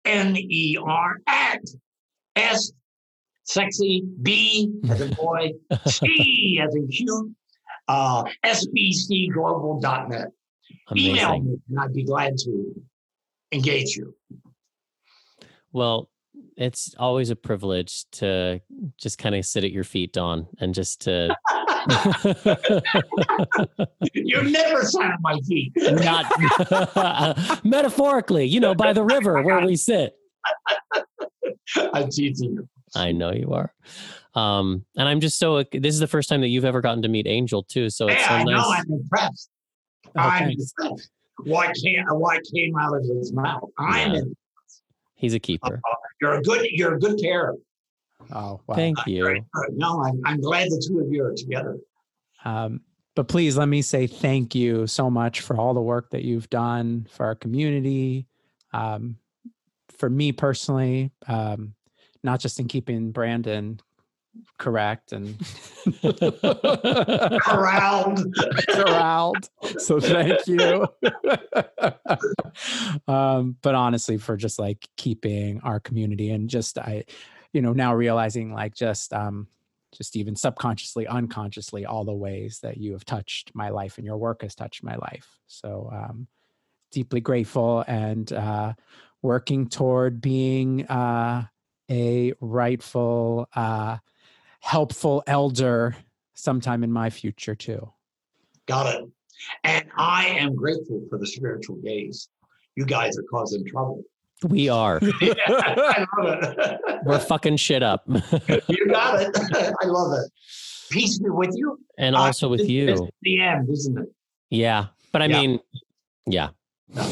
N E R, at S sexy B as in boy, C as in cute, uh, SBCglobal.net. Email me and I'd be glad to engage you. Well, it's always a privilege to just kind of sit at your feet, Don, and just to you never sat at my feet. not metaphorically, you know, by the river where we sit. I'm teasing you. I know you are. Um, and I'm just so this is the first time that you've ever gotten to meet Angel too. So it's yeah, so I know. nice. I'm impressed. Oh, I'm impressed. What came what came out of his mouth? I'm Yeah. He's a keeper. You're a good. You're a good pair. Oh, wow. Thank you. Very. No, I'm, I'm glad the two of you are together. Um, but please let me say thank you so much for all the work that you've done for our community. Um, for me personally, um, not just in keeping Brandon correct and Corralled. corralled. So thank you. um, but honestly, for just like keeping our community and just I, you know, now realizing like just um just even subconsciously, unconsciously, all the ways that you have touched my life and your work has touched my life. So um deeply grateful and uh working toward being uh a rightful uh helpful elder sometime in my future too. Got it. And I am grateful for the Spiritual Gayz. You guys are causing trouble. We are. Yeah, I love it. We're fucking shit up. you got it. I love it. Peace be with you. and Uh, also with this- you. this is the end, isn't it? Yeah. But I Yeah. mean, yeah. All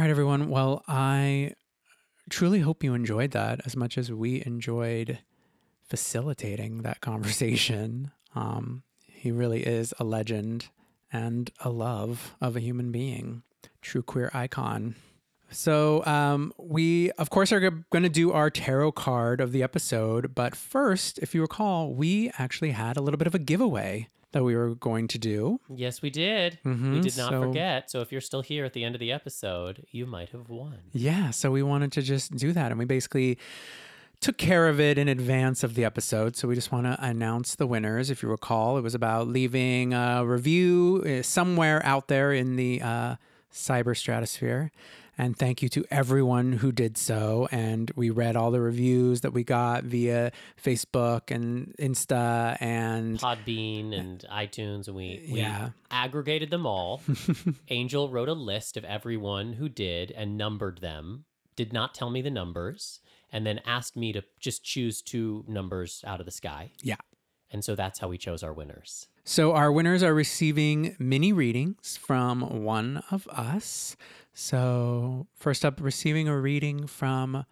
right, everyone. Well, I truly hope you enjoyed that as much as we enjoyed facilitating that conversation. Um, he really is a legend and a love of a human being, true queer icon. So, um, we, of course, are going to do our tarot card of the episode. But first, if you recall, we actually had a little bit of a giveaway that we were going to do. yes, we did. We Mhm, did not so- forget. So if you're still here at the end of the episode, you might have won. Yeah, so we wanted to just do that. And we basically took care of it in advance of the episode. So we just want to announce the winners. If you recall, it was about leaving a review uh, somewhere out there in the uh, cyber stratosphere. And thank you to everyone who did so. And we read all the reviews that we got via Facebook and Insta and Podbean and iTunes, and we, we yeah. aggregated them all. Angel wrote a list of everyone who did and numbered them, did not tell me the numbers, and then asked me to just choose two numbers out of the sky. Yeah. And so that's how we chose our winners. So our winners are receiving mini readings from one of us. So first up, receiving a reading from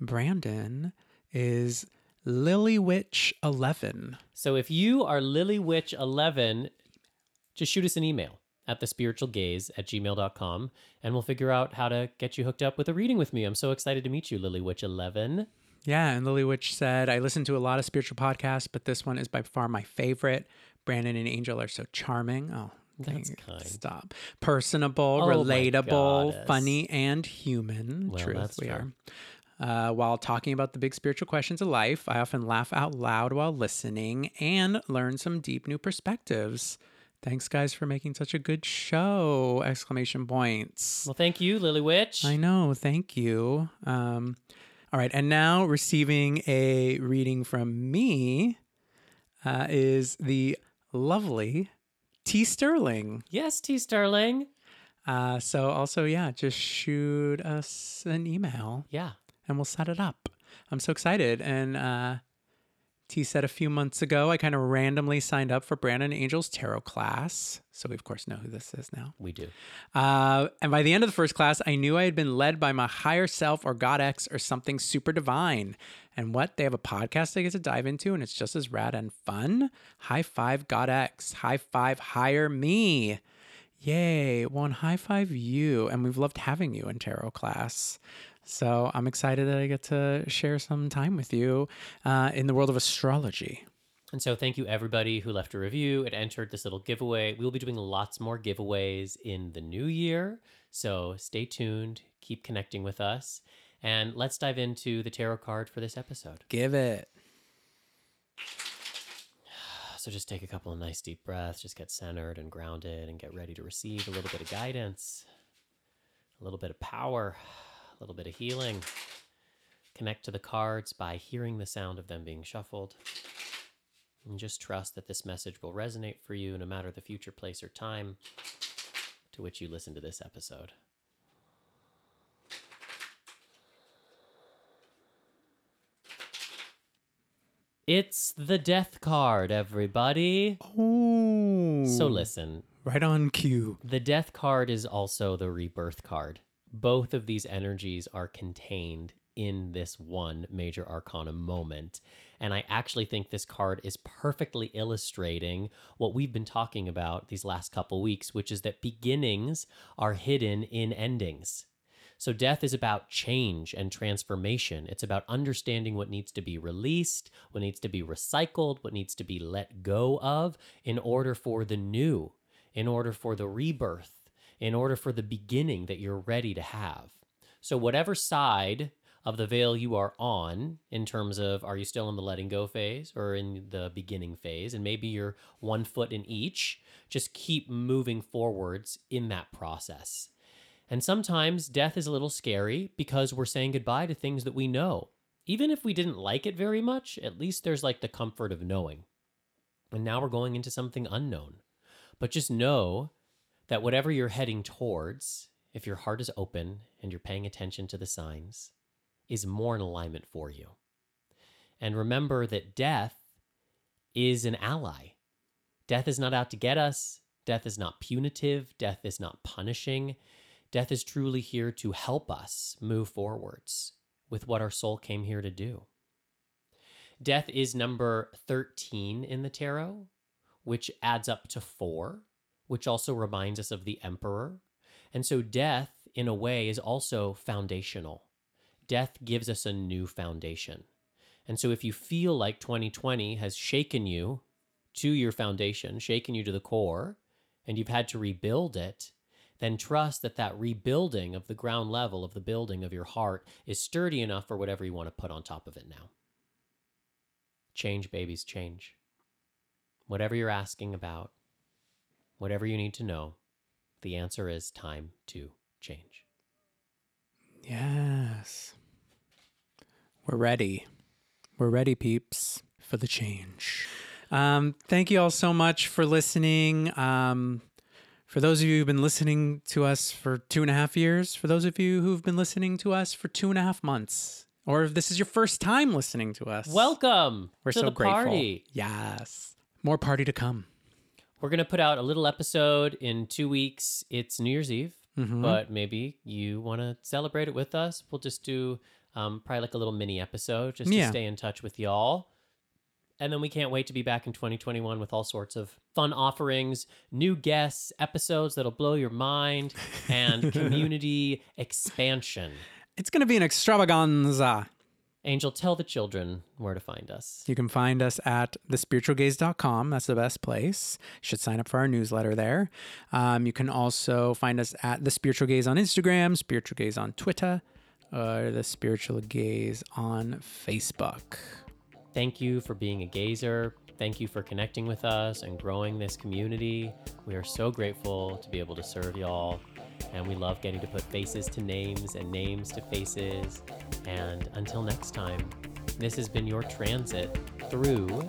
Brandon is Lily Witch 11. So if you are Lily Witch 11, just shoot us an email at the Spiritual Gayz at gmail.com and we'll figure out how to get you hooked up with a reading with me. I'm so excited to meet you, Lily Witch 11. Yeah, and Lily Witch said, I listen to a lot of spiritual podcasts, but this one is by far my favorite. Brandon and Angel are so charming. Oh, That's kind. Stop. Personable, Oh relatable, funny, and human. Well, Truth, we true. are. Uh, while talking about the big spiritual questions of life, I often laugh out loud while listening and learn some deep new perspectives. Thanks, guys, for making such a good show! Exclamation points. Well, thank you, Lily Witch. I know. Thank you. Um, all right. And now receiving a reading from me uh, is the lovely T. Sterling. Yes, T Sterling. Uh, so also, yeah, just shoot us an email Yeah. and we'll set it up. I'm so excited. And uh, T said a few months ago, I kind of randomly signed up for Brandon Angel's tarot class. So we, of course, know who this is now. We do. Uh, and by the end of the first class, I knew I had been led by my higher self or God X or something super divine. And what? They have a podcast I get to dive into, and it's just as rad and fun. High five, God X. High five, hire me. Yay. Well, high five you. And we've loved having you in tarot class. So I'm excited that I get to share some time with you uh, in the world of astrology. And so, thank you everybody who left a review and entered this little giveaway. We will be doing lots more giveaways in the new year. So, stay tuned, keep connecting with us, and let's dive into the tarot card for this episode. Give it. So, just take a couple of nice deep breaths, just get centered and grounded, and get ready to receive a little bit of guidance, a little bit of power, a little bit of healing. Connect to the cards by hearing the sound of them being shuffled. And just trust that this message will resonate for you no matter the future place or time to which you listen to this episode. It's the death card, everybody. Oh. So listen, Right on cue. the death card is also the rebirth card. Both of these energies are contained in this one major arcana moment. And I actually think this card is perfectly illustrating what we've been talking about these last couple weeks, which is that beginnings are hidden in endings. So, death is about change and transformation. It's about understanding what needs to be released, what needs to be recycled, what needs to be let go of in order for the new, in order for the rebirth, in order for the beginning that you're ready to have. So, whatever side of the veil you are on, in terms of are you still in the letting go phase or in the beginning phase, and maybe you're one foot in each, just keep moving forwards in that process. And sometimes death is a little scary because we're saying goodbye to things that we know. Even if we didn't like it very much, at least there's like the comfort of knowing. And now we're going into something unknown. But just know that whatever you're heading towards, if your heart is open and you're paying attention to the signs, is more in alignment for you. And remember that death is an ally. Death is not out to get us. Death is not punitive. Death is not punishing. Death is truly here to help us move forwards with what our soul came here to do. Death is number 13 in the tarot, which adds up to four, which also reminds us of the emperor. And so, death, in a way, is also foundational. Death gives us a new foundation. And so, if you feel like 2020 has shaken you to your foundation, shaken you to the core, and you've had to rebuild it, then trust that that rebuilding of the ground level of the building of your heart is sturdy enough for whatever you want to put on top of it now. Change, babies, change. Whatever you're asking about, whatever you need to know, the answer is time to change. Yes. We're ready. We're ready, peeps, for the change. Um, thank you all so much for listening. Um, for those of you who've been listening to us for two and a half years, for those of you who've been listening to us for two and a half months, Or if this is your first time listening to us, Welcome we're to so the grateful. party. Yes. More party to come. We're gonna put out a little episode in two weeks. It's New Year's Eve, Mhm. but maybe you want to celebrate it with us. We'll just do um, probably like a little mini episode just Yeah. to stay in touch with y'all. And then we can't wait to be back in 2021 with all sorts of fun offerings, new guests, episodes that'll blow your mind, and community expansion. It's going to be an extravaganza. Angel, tell the children where to find us. You can find us at thespiritualgayz.com. That's the best place. You should sign up for our newsletter there. Um, you can also find us at The Spiritual Gayz on Instagram, Spiritual Gayz on Twitter, or The Spiritual Gayz on Facebook. Thank you for being a gazer. Thank you for connecting with us and growing this community. We are so grateful to be able to serve y'all. And we love getting to put faces to names and names to faces. And until next time, this has been your transit through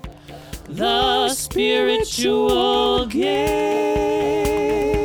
the spiritual gate.